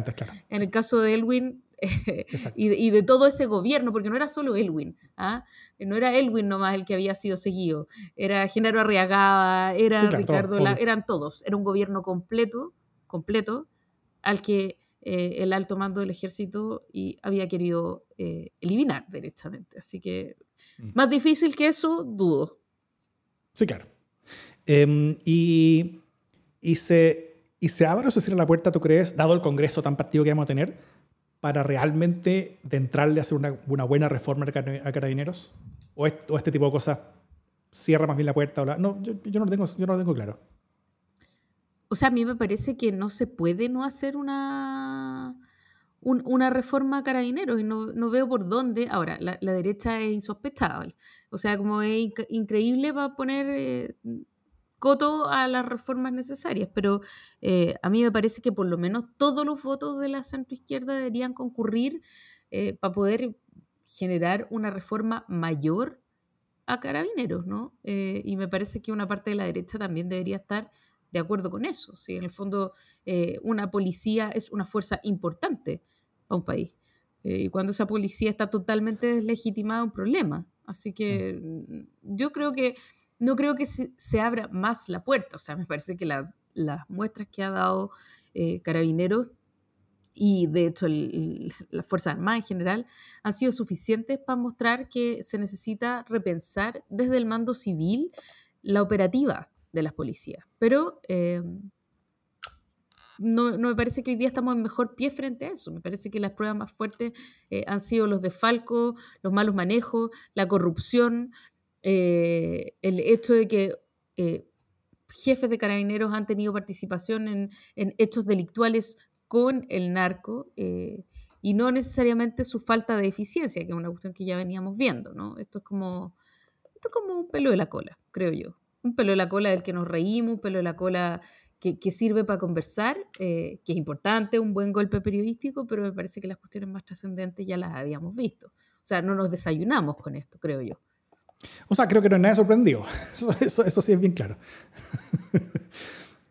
en el caso de Elwin y, de, todo ese gobierno, porque no era solo Elwin, ¿ah? no era Elwin nomás el que había sido seguido, era Genaro Arriagada, era Ricardo, eran todos, era un gobierno completo, completo, al que eh, el alto mando del ejército y había querido eh, eliminar directamente. Así que mm. más difícil que eso, dudo. Sí, claro. Em, y, y, se, ¿Y se abre o se cierra la puerta, tú crees, dado el Congreso tan partido que vamos a tener, para realmente entrarle a hacer una, buena reforma a carabineros? ¿O, este tipo de cosas cierra más bien la puerta? No, yo, no lo tengo, yo no tengo claro. O sea, a mí me parece que no se puede no hacer una, una reforma a carabineros y no, no, veo por dónde. Ahora, la, derecha es insospechable. O sea, como es increíble para poner eh, coto a las reformas necesarias, pero eh, a mí me parece que por lo menos todos los votos de la centroizquierda deberían concurrir eh, para poder generar una reforma mayor a carabineros, ¿no? y me parece que una parte de la derecha también debería estar de acuerdo con eso. Si en el fondo eh, una policía es una fuerza importante para un país. Eh, y cuando esa policía está totalmente deslegitimada, un problema. Así que mm, yo creo que no creo que se, abra más la puerta. O sea, me parece que las muestras que ha dado eh, Carabineros y de hecho las Fuerzas Armadas en general han sido suficientes para mostrar que se necesita repensar desde el mando civil la operativa de las policías. Pero eh, no, me parece que hoy día estamos en mejor pie frente a eso. Me parece que las pruebas más fuertes eh, han sido los de Falco, los malos manejos, la corrupción, eh, el hecho de que jefes de carabineros han tenido participación en, hechos delictuales con el narco. y y no necesariamente su falta de eficiencia, que es una cuestión que ya veníamos viendo, ¿no? Esto es como, esto es como un pelo de la cola, creo yo. Un pelo de la cola del que nos reímos, un pelo de la cola que, sirve para conversar, eh, que es importante, un buen golpe periodístico, pero me parece que las cuestiones más trascendentes ya las habíamos visto. O sea, no nos desayunamos con esto, creo yo. O sea, creo que no es nada sorprendido. Eso, eso, sí es bien claro.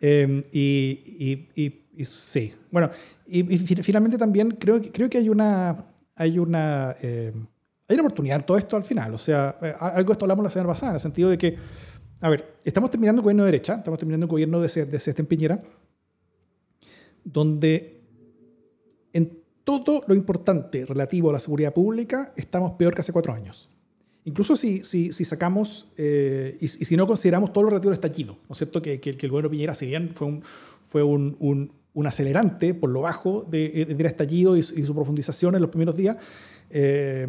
Em, y, y, y, sí. Bueno, y, finalmente también creo, creo que hay una, hay una, em, hay una oportunidad en todo esto al final. O sea, eh, algo de esto hablamos la semana pasada, en el sentido de que, a ver, estamos terminando un gobierno de derecha, estamos terminando un gobierno de, de Sebastián Piñera, donde en todo lo importante relativo a la seguridad pública estamos peor que hace cuatro años. Incluso si, si, si sacamos eh, y, si no consideramos todo lo relativo al estallido, ¿no es cierto? Que, que, el gobierno Piñera, si bien fue un, fue un, un, un acelerante por lo bajo de, del estallido y, su profundización en los primeros días, eh,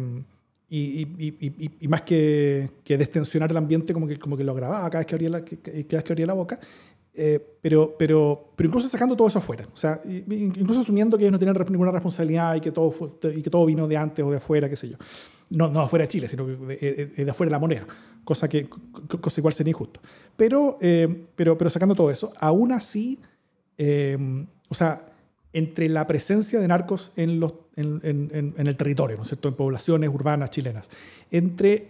y, y, más que, que, destensionar el ambiente, como que, como que lo agravaba cada vez que abría la, cada vez que abría la boca, eh, pero, pero, pero incluso sacando todo eso afuera, o sea, incluso asumiendo que ellos no tienen ninguna responsabilidad y que, todo fue, y que todo vino de antes o de afuera, qué sé yo. No, no afuera de Chile, sino de, de, afuera de la moneda, cosa que cosa igual sería injusto. Pero, eh, pero, pero sacando todo eso, aún así, eh, o sea, entre la presencia de narcos en, los, en, en, en, el territorio, ¿no es cierto?, en poblaciones urbanas chilenas, entre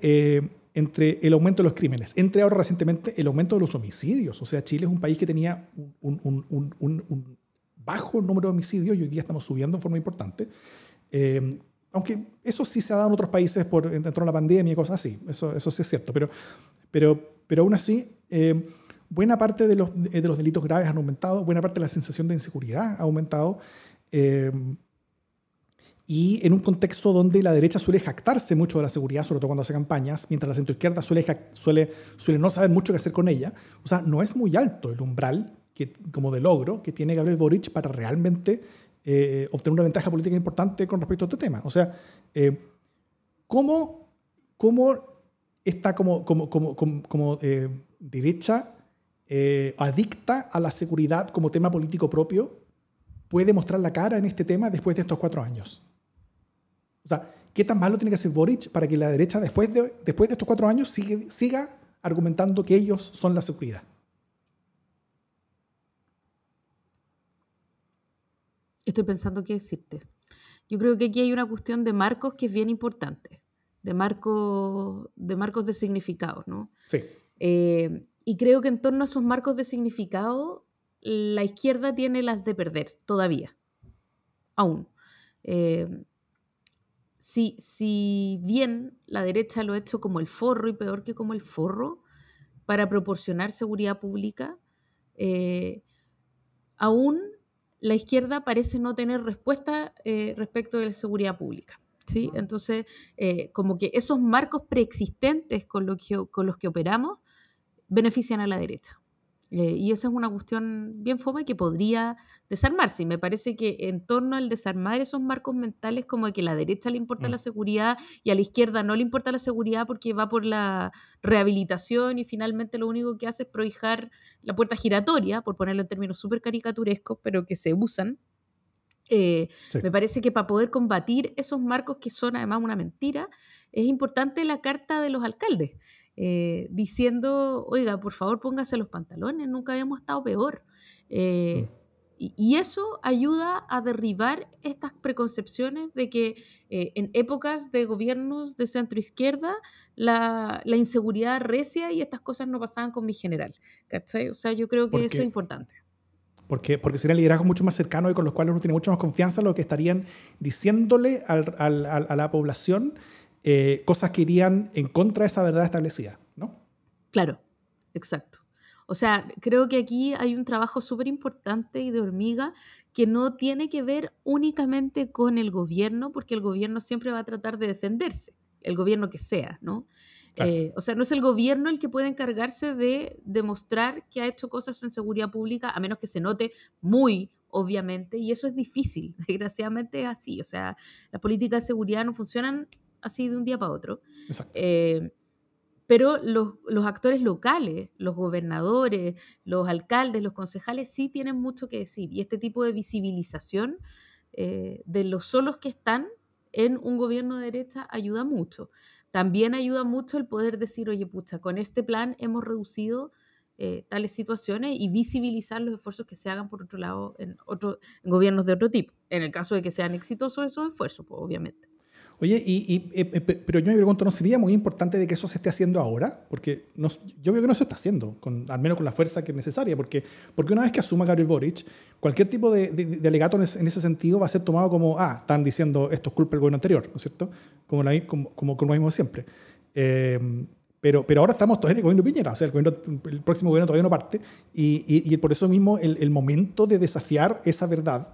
entre el aumento de los crímenes, entre ahora recientemente el aumento de los homicidios. O sea, Chile es un país que tenía un, un, un, bajo número de homicidios y hoy día estamos subiendo en forma importante. Eh, aunque eso sí se ha dado en otros países por, dentro de la pandemia y cosas así, eso, sí es cierto, pero, pero, pero aún así, eh, buena parte de los, de los delitos graves han aumentado, buena parte de la sensación de inseguridad ha aumentado. Eh, y en un contexto donde la derecha suele jactarse mucho de la seguridad, sobre todo cuando hace campañas, mientras la centroizquierda suele, suele, suele no saber mucho qué hacer con ella. O sea, no es muy alto el umbral que, como de logro que tiene Gabriel Boric para realmente eh, obtener una ventaja política importante con respecto a este tema. O sea, eh, ¿cómo, ¿cómo, está como, como, como, como, eh, derecha adicta a la seguridad como tema político propio puede mostrar la cara en este tema después de estos cuatro años? O sea, ¿qué tan malo tiene que hacer Boric para que la derecha, después de, después de estos cuatro años, siga, siga argumentando que ellos son la seguridad? Estoy pensando qué decirte. Yo creo que aquí hay una cuestión de marcos que es bien importante, de, marcos de marcos de significado, ¿no? Sí. Eh, y creo que en torno a esos marcos de significado, la izquierda tiene las de perder todavía, aún. Eh, si, bien la derecha lo ha hecho como el forro y peor que como el forro para proporcionar seguridad pública, eh, aún la izquierda parece no tener respuesta eh, respecto de la seguridad pública. ¿sí? Entonces, eh, como que esos marcos preexistentes con, lo con los que operamos benefician a la derecha. Eh, y esa es una cuestión bien fome que podría desarmarse. Y me parece que en torno al desarmar esos marcos mentales, como de que a la derecha le importa la mm. seguridad y a la izquierda no le importa la seguridad porque va por la rehabilitación y finalmente lo único que hace es prohijar la puerta giratoria, por ponerlo en términos súper caricaturescos, pero que se usan. Eh, me parece que para poder combatir esos marcos que son además una mentira, es importante la carta de los alcaldes. Eh, diciendo, oiga, por favor póngase los pantalones, nunca habíamos estado peor. Eh, mm. y, eso ayuda a derribar estas preconcepciones de que eh, en épocas de gobiernos de centro izquierda la, la, inseguridad recia y estas cosas no pasaban con mi general. ¿Cachai? O sea, yo creo que eso es importante. Porque, porque sería liderazgo mucho más cercano y con los cuales uno tiene mucho más confianza lo que estarían diciéndole al, al, a la población eh, cosas que irían en contra de esa verdad establecida, ¿no? Claro, exacto. O sea, creo que aquí hay un trabajo súper importante y de hormiga que no tiene que ver únicamente con el gobierno, porque el gobierno siempre va a tratar de defenderse, el gobierno que sea, ¿no? Eh, o sea, no es el gobierno el que puede encargarse de demostrar que ha hecho cosas en seguridad pública, a menos que se note muy obviamente, y eso es difícil, desgraciadamente es así. O sea, las políticas de seguridad no funcionan así de un día para otro. Eh, pero los, los, actores locales, los gobernadores, los alcaldes, los concejales sí tienen mucho que decir. Y este tipo de visibilización eh, de los solos que están en un gobierno de derecha ayuda mucho. También ayuda mucho el poder decir, oye, pucha, con este plan hemos reducido eh, tales situaciones y visibilizar los esfuerzos que se hagan, por otro lado, en, otro, en gobiernos de otro tipo, en el caso de que sean exitosos esos esfuerzos, pues, obviamente. Oye, y, eh, eh, pero yo me pregunto, ¿no sería muy importante de que eso se esté haciendo ahora? Porque yo veo que no se está haciendo, con, al menos con la fuerza que es necesaria, porque, porque una vez que asuma Gabriel Boric, cualquier tipo de, de, alegato en ese, sentido va a ser tomado como, ah, están diciendo esto es culpa del gobierno anterior, ¿no es cierto? Como, como, como, como lo mismo siempre. Eh, pero, pero ahora estamos todavía en el gobierno Piñera, o sea, el, el próximo gobierno todavía no parte, y, y, y por eso mismo el, el momento de desafiar esa verdad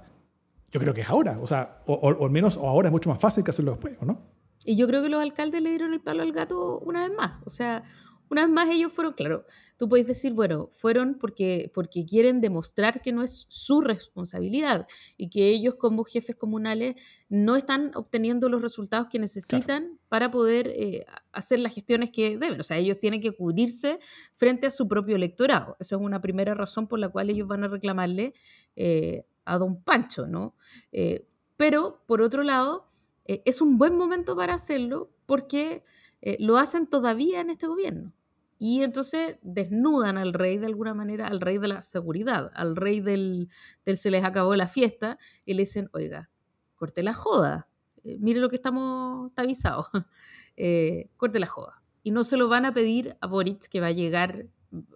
yo creo que es ahora, o sea, o, al menos ahora es mucho más fácil que hacerlo después, ¿o no? Y yo creo que los alcaldes le dieron el palo al gato una vez más, o sea, una vez más ellos fueron, claro, tú puedes decir, bueno, fueron porque, porque quieren demostrar que no es su responsabilidad y que ellos como jefes comunales no están obteniendo los resultados que necesitan para poder eh, hacer las gestiones que deben. O sea, ellos tienen que cubrirse frente a su propio electorado. Esa es una primera razón por la cual ellos van a reclamarle eh, a don Pancho, ¿no? Eh, pero, por otro lado, eh, es un buen momento para hacerlo porque eh, lo hacen todavía en este gobierno. Y entonces desnudan al rey de alguna manera, al rey de la seguridad, al rey del, se les acabó la fiesta, y le dicen, oiga, corte la joda, mire lo que estamos, está avisado, corte la joda. Y no se lo van a pedir a Boric, que va a llegar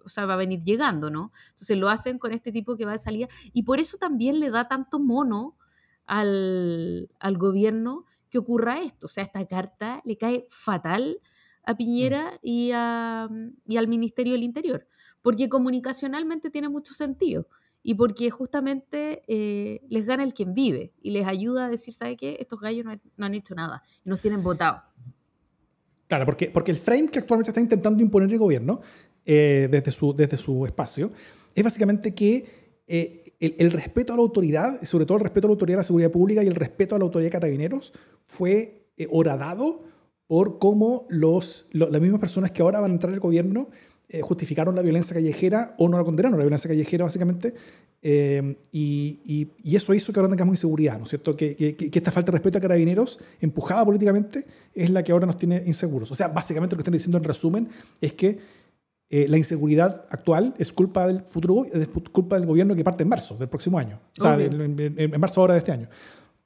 o sea, va a venir llegando, ¿no? Entonces lo hacen con este tipo que va de salida y por eso también le da tanto mono al, al gobierno que ocurra esto. O sea, esta carta le cae fatal a mm. Piñera y, a, y al Ministerio del Interior, porque comunicacionalmente tiene mucho sentido y porque justamente eh, les gana el quien vive y les ayuda a decir, ¿sabe qué? Estos gallos no, no han hecho nada y nos tienen votado. Claro, porque, porque el frame que actualmente está intentando imponer el gobierno eh, desde, su, desde su espacio, es básicamente que eh, el, respeto a la autoridad, sobre todo el respeto a la autoridad de la seguridad pública y el respeto a la autoridad de carabineros, fue eh, horadado por cómo los, las mismas personas que ahora van a entrar al gobierno justificaron la violencia callejera o no la condenaron la violencia callejera, básicamente. y, y, eso hizo que ahora tengamos inseguridad, ¿no es cierto? Que, que, que, esta falta de respeto a carabineros, empujada políticamente, es la que ahora nos tiene inseguros. O sea, básicamente lo que están diciendo en resumen es que eh, la inseguridad actual es culpa del futuro, es culpa del gobierno que parte en marzo del próximo año. O sea, en, marzo ahora de este año.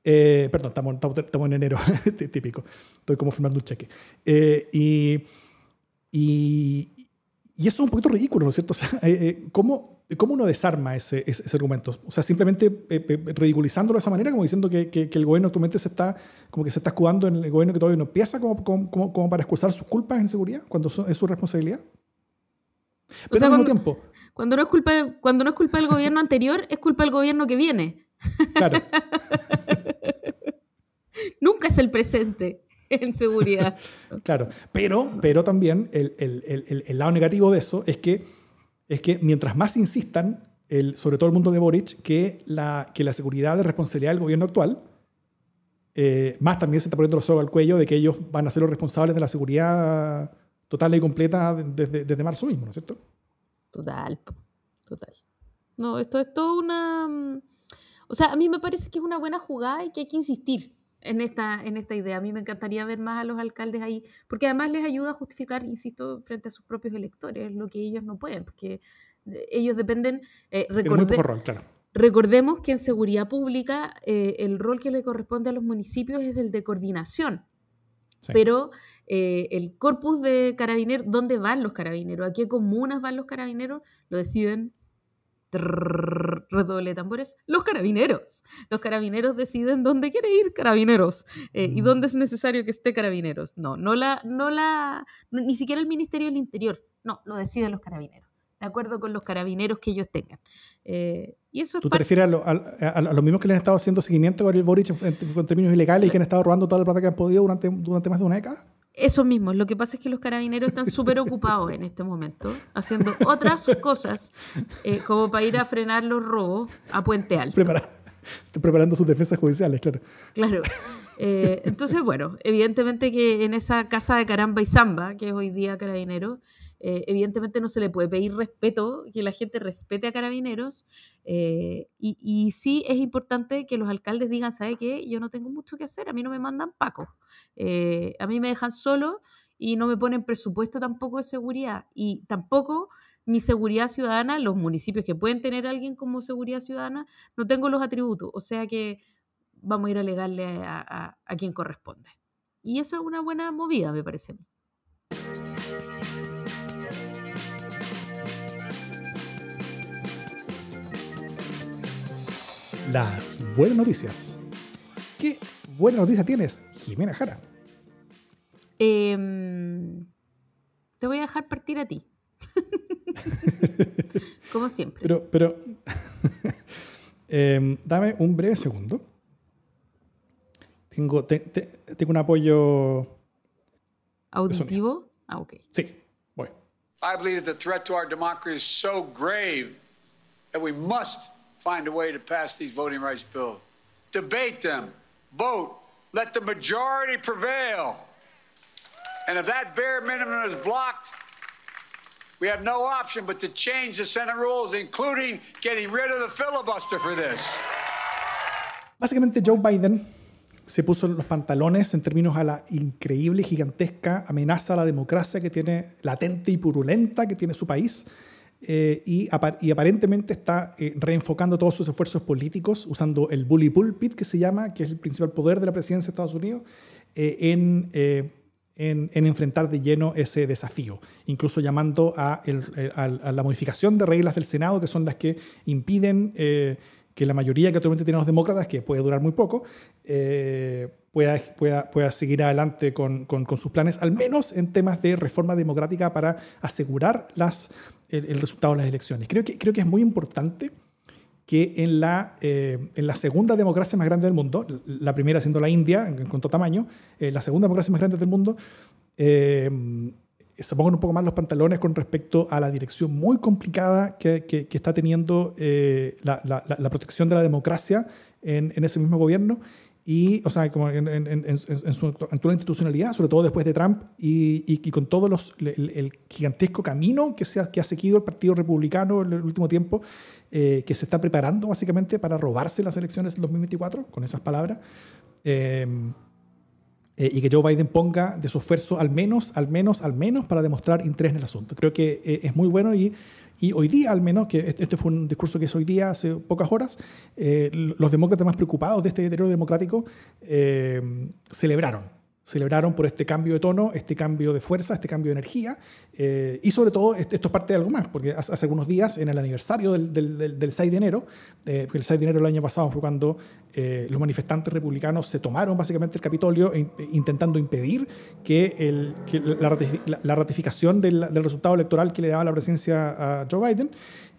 Eh, perdón, estamos, estamos, en enero, típico. Estoy como firmando un cheque. Eh, y, y, y, eso es un poquito ridículo, ¿no es cierto? O sea, ¿cómo, ¿cómo, uno desarma ese, ese, argumento? O sea, simplemente ridiculizándolo de esa manera, como diciendo que, que, el gobierno actualmente se está, como que se está escudando en el gobierno que todavía no empieza como, como, como, para excusar sus culpas en seguridad, cuando es su responsabilidad. Pero al mismo tiempo. Cuando no, es culpa, cuando no es culpa del gobierno anterior, es culpa del gobierno que viene. Claro. Nunca es el presente en seguridad. claro, pero, pero también el, el, el, lado negativo de eso es que, es que mientras más insistan, el, sobre todo el mundo de Boric, que la, que la seguridad es responsabilidad del gobierno actual, eh, más también se está poniendo los ojos al cuello de que ellos van a ser los responsables de la seguridad total y completa desde, desde marzo mismo, ¿no es cierto? Total, total. No, esto es todo una... Mm, o sea, a mí me parece que es una buena jugada y que hay que insistir en esta, en esta idea. A mí me encantaría ver más a los alcaldes ahí, porque además les ayuda a justificar, insisto, frente a sus propios electores, lo que ellos no pueden, porque eh, ellos dependen... Eh, recordemos que en seguridad pública eh, el rol que le corresponde a los municipios es el de coordinación pero eh, el corpus de carabineros, ¿dónde van los carabineros? ¿A qué comunas van los carabineros? Lo deciden redoble de tambores, los carabineros. Los carabineros deciden dónde quiere ir carabineros eh, y dónde es necesario que esté carabineros. No, no la, no la, ni siquiera el Ministerio del Interior. No, lo deciden los carabineros de acuerdo con los carabineros que ellos tengan. Eh, y eso ¿Tú te refieres a, los mismos que le han estado haciendo seguimiento a el Boric en, términos ilegales y que han estado robando toda la plata que han podido durante, durante más de una década? Eso mismo, lo que pasa es que los carabineros están súper ocupados en este momento, haciendo otras cosas, eh, como para ir a frenar los robos a Puente Alto. preparando sus defensas judiciales, claro. Claro. Eh, entonces, bueno, evidentemente que en esa casa de caramba y zamba, que es hoy día carabinero, Eh, evidentemente no se le puede pedir respeto, que la gente respete a carabineros. Eh, y, y, sí es importante que los alcaldes digan, ¿sabe qué? Yo no tengo mucho que hacer, a mí no me mandan pacos. Eh, a mí me dejan solo y no me ponen presupuesto tampoco de seguridad. Y tampoco mi seguridad ciudadana, los municipios que pueden tener a alguien como seguridad ciudadana, no tengo los atributos. O sea que vamos a ir a alegarle a, a, a quien corresponde. Y eso es una buena movida, me parece a mí. Las buenas noticias. ¿Qué buena noticia tienes, Jimena Jara? Eh, te voy a dejar partir a ti. Como siempre. Pero, pero eh, dame un breve segundo. Tengo, te, te, tengo un apoyo auditivo. Ah, ok. Sí, voy. I believe that the threat to our democracy is so grave that we must find a way to pass these voting rights bills. Debate them, vote, let the majority prevail. And if that bare minimum is blocked, we have no option but to change the Senate rules, including getting rid of the filibuster for this. Básicamente, Joe Biden se puso los pantalones en términos a la increíble, gigantesca amenaza a la democracia que tiene, latente y purulenta que tiene su país. Eh, y, y, aparentemente está eh, reenfocando todos sus esfuerzos políticos usando el bully pulpit, que se llama, que es el principal poder de la presidencia de Estados Unidos, eh, en, en, en, enfrentar de lleno ese desafío, incluso llamando a, el, a, a, la modificación de reglas del Senado, que son las que impiden que la mayoría que actualmente tienen los demócratas, que puede durar muy poco, eh, pueda, pueda, pueda, seguir adelante con, con, sus planes, al menos en temas de reforma democrática para asegurar las, el, resultado de las elecciones. Creo que, creo que es muy importante que en la, eh, en la segunda democracia más grande del mundo, la primera siendo la India en cuanto a tamaño, eh, la segunda democracia más grande del mundo, eh, se pongan un poco más los pantalones con respecto a la dirección muy complicada que, que, está teniendo la, la, la, protección de la democracia en, en, ese mismo gobierno y, o sea, como en, en, en, su actual institucionalidad, sobre todo después de Trump y, y, y con todo los, el, el, gigantesco camino que, se ha, que ha seguido el Partido Republicano en el último tiempo, eh, que se está preparando básicamente para robarse las elecciones del 2024, con esas palabras. Eh, eh, y que Joe Biden ponga de su esfuerzo al menos, al menos, al menos para demostrar interés en el asunto. Creo que eh, es muy bueno y, y hoy día al menos, que este fue un discurso que es hoy día, hace pocas horas, eh, los demócratas más preocupados de este deterioro democrático eh, celebraron celebraron por este cambio de tono, este cambio de fuerza, este cambio de energía. Eh, y sobre todo, esto es parte de algo más, porque hace, hace algunos días, en el aniversario del, del, del 6 de enero, eh, el 6 de enero del año pasado fue cuando eh, los manifestantes republicanos se tomaron básicamente el Capitolio in, intentando impedir que, el, que la, la, ratificación del, del resultado electoral que le daba la presidencia a Joe Biden.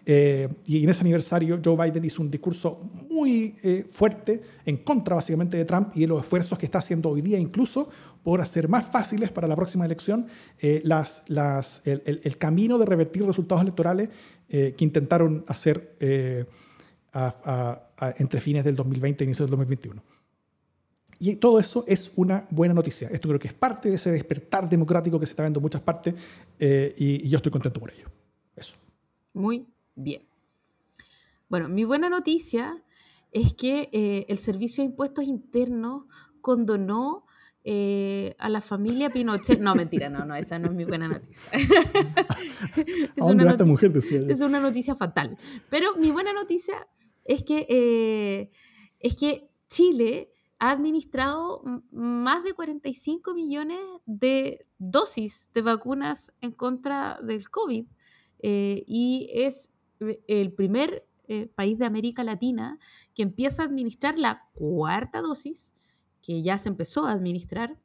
Eh, y en ese aniversario Joe Biden hizo un discurso muy eh, fuerte en contra básicamente de Trump y de los esfuerzos que está haciendo hoy día incluso por hacer más fáciles para la próxima elección eh, las, las, el, el, el, camino de revertir resultados electorales eh, que intentaron hacer a, a, a, entre fines del 2020 e inicio del 2021. Y todo eso es una buena noticia. Esto creo que es parte de ese despertar democrático que se está viendo en muchas partes y, y yo estoy contento por ello. Eso. Muy Bien. Bueno, mi buena noticia es que eh, el Servicio de Impuestos Internos condonó eh, a la familia Pinochet. No, mentira, no, no, esa no es mi buena noticia. es, una noti mujer, es, una noticia fatal. Pero mi buena noticia es que, eh, es que Chile ha administrado más de 45 millones de dosis de vacunas en contra del COVID. Eh, y es el primer eh, país de América Latina que empieza a administrar la cuarta dosis, que ya se empezó a administrar,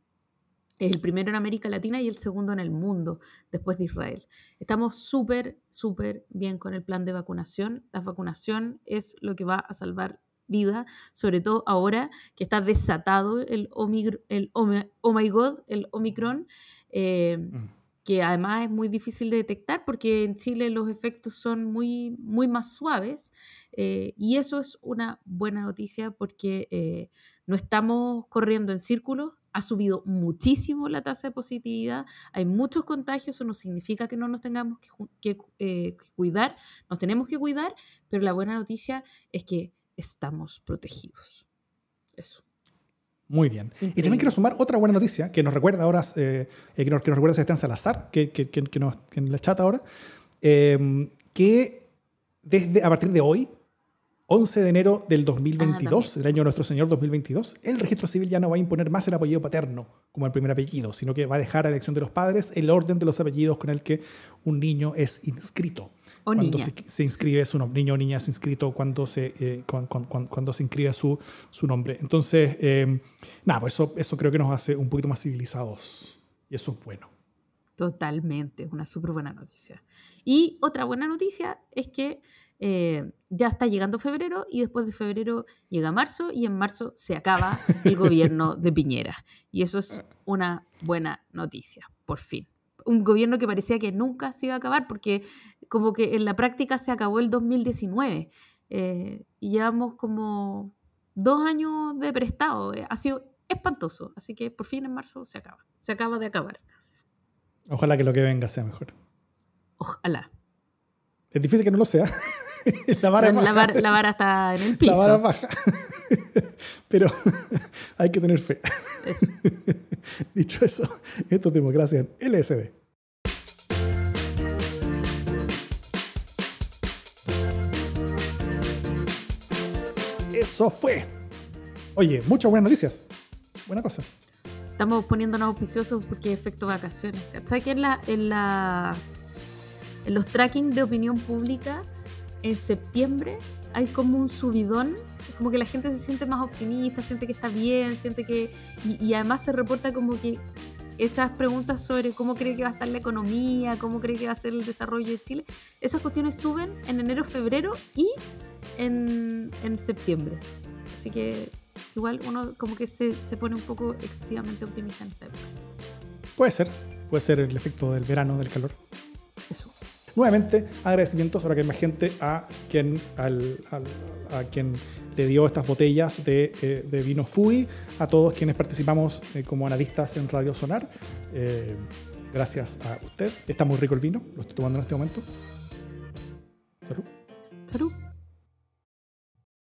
el primero en América Latina y el segundo en el mundo, después de Israel. Estamos súper, súper bien con el plan de vacunación. La vacunación es lo que va a salvar vida, sobre todo ahora que está desatado el, omicron, el oh my god, el Omicron. Eh, mm que además es muy difícil de detectar porque en Chile los efectos son muy, muy más suaves eh, y eso es una buena noticia porque eh, no estamos corriendo en círculos, ha subido muchísimo la tasa de positividad, hay muchos contagios, eso no significa que no nos tengamos que, eh, cuidar, nos tenemos que cuidar, pero la buena noticia es que estamos protegidos. Eso. Muy bien. Y también quiero sumar otra buena noticia que nos recuerda ahora, eh, que, nos, que, nos, recuerda Sebastián Salazar, que, que, que, nos, en la chat ahora, eh, que desde, a partir de hoy 11 de enero del 2022, ah, el año de nuestro Señor 2022, el registro civil ya no va a imponer más el apellido paterno como el primer apellido, sino que va a dejar a elección de los padres el orden de los apellidos con el que un niño es inscrito. O cuando niña. Se, inscribe su nombre, niño o niña es inscrito cuando se, eh, cuando, se inscribe su, su nombre. Entonces, eh, nada, pues eso, eso creo que nos hace un poquito más civilizados y eso es bueno. Totalmente, una súper buena noticia. Y otra buena noticia es que eh, ya está llegando febrero y después de febrero llega marzo y en marzo se acaba el gobierno de Piñera. Y eso es una buena noticia, por fin. Un gobierno que parecía que nunca se iba a acabar porque como que en la práctica se acabó el 2019 eh, y llevamos como dos años de prestado. Eh, ha sido espantoso, así que por fin en marzo se acaba, se acaba de acabar. Ojalá que lo que venga sea mejor. Ojalá. Es difícil que no lo sea. la, vara la, vara, está en el piso. La vara baja. Pero hay que tener fe. Eso. Dicho eso, esto es democracia en LSD. Eso fue. Oye, muchas buenas noticias. Buena cosa. Estamos poniéndonos auspiciosos porque efecto vacaciones. ¿Sabes que en la, en la en los tracking de opinión pública en septiembre hay como un subidón, como que la gente se siente más optimista, siente que está bien, siente que... Y, además se reporta como que esas preguntas sobre cómo cree que va a estar la economía, cómo cree que va a ser el desarrollo de Chile, esas cuestiones suben en enero, febrero y en, en septiembre. Así que igual uno como que se, se, pone un poco excesivamente optimista en esta época. Puede ser, puede ser el efecto del verano, del calor. Eso. Nuevamente, agradecimientos ahora que hay más gente a quien, al, a quien le dio estas botellas de, eh, de vino Fui, a todos quienes participamos eh, como analistas en Radio Sonar. Eh, gracias a usted. Está muy rico el vino, lo estoy tomando en este momento.